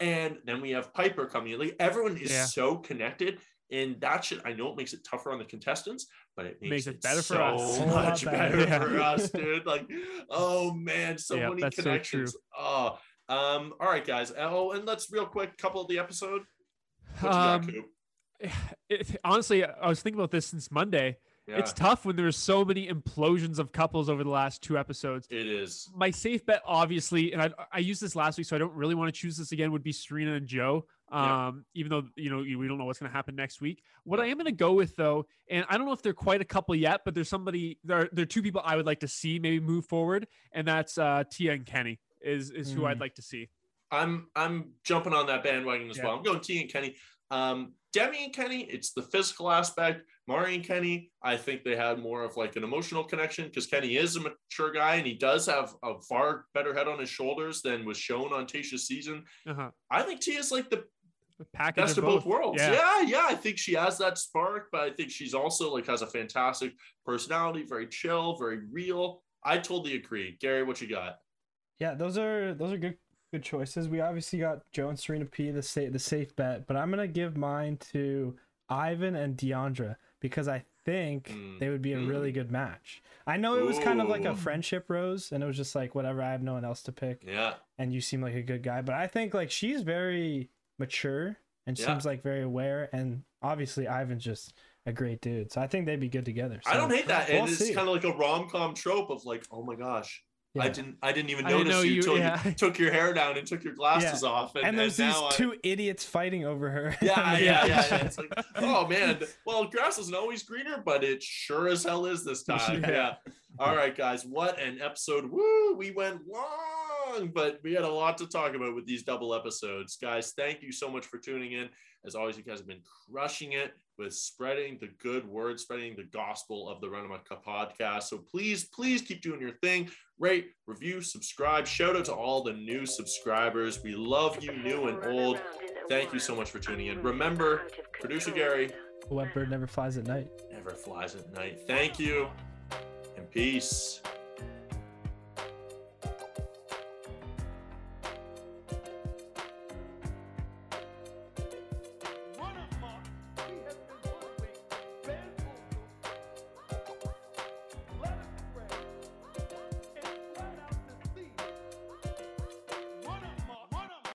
and then we have Pieper coming in like everyone is Yeah. so connected and that should I know it makes it tougher on the contestants, but it makes, Makes it better for so us. A whole lot much better. better Yeah. for us, dude. Like, oh man, so Yeah, many that's so true. connections. oh, um, all right, guys. Oh, and let's real quick couple of the episode. What you got, Um, Coop? <sighs> it, honestly, I was thinking about this since Monday. Yeah, It's tough when there's so many implosions of couples over the last two episodes. it is. My safe bet, obviously, and I, I used this last week, so I don't really want to choose this again. Would be Serena and Joe. Yeah. Um, even though you know we don't know what's going to happen next week. What I am going to go with though, and I don't know if they're quite a couple yet, but there's somebody there. There are two people I would like to see maybe move forward, and that's uh, Tia and Kenny is is who I'd Mm. like to see. I'm I'm jumping on that bandwagon as Yeah. well. I'm going T and Kenny. Um, Demi and Kenny, it's the physical aspect. Mari and Kenny, I think they had more of like an emotional connection because Kenny is a mature guy and he does have a far better head on his shoulders than was shown on Tayshia's season. Uh-huh. I think Tia's like the The package best of both, worlds. Yeah. Yeah. yeah, I think she has that spark, but I think she's also like has a fantastic personality, very chill, very real. I totally agree. Gary, what you got? Yeah, those are those are good good choices. We obviously got Joe and Serena P, the safe the safe bet, but I'm gonna give mine to Ivan and Deandra because I think Mm. they would be a really good match. I know it was kind of like a friendship rose, and it was just like whatever. I have no one else to pick, Yeah, and you seem like a good guy. But I think like she's very mature and Yeah. seems like very aware, and obviously Ivan's just a great dude. So I think they'd be good together. So I don't hate that. we'll and it's kind of like a rom com trope of like, oh my gosh, I didn't I didn't even I didn't notice know you you- until yeah. you <laughs> took your hair down and took your glasses off. And, and there's and these now I- two idiots fighting over her. yeah, <laughs> yeah, yeah, Yeah. yeah. It's like, oh man, well, grass isn't always greener, but it sure as hell is this <laughs> time. Yeah. Yeah. All right, guys, what an episode. Woo, we went long, but we had a lot to talk about with these double episodes. Guys, thank you so much for tuning in. As always, you guys have been crushing it with spreading the good word, spreading the gospel of the Run Amok podcast. So please, please keep doing your thing. Rate, review, subscribe. Shout out to all the new subscribers. We love you, new and old. Thank you so much for tuning in. Remember, producer Gary Wet bird never flies at night. never flies at night. Thank you and peace.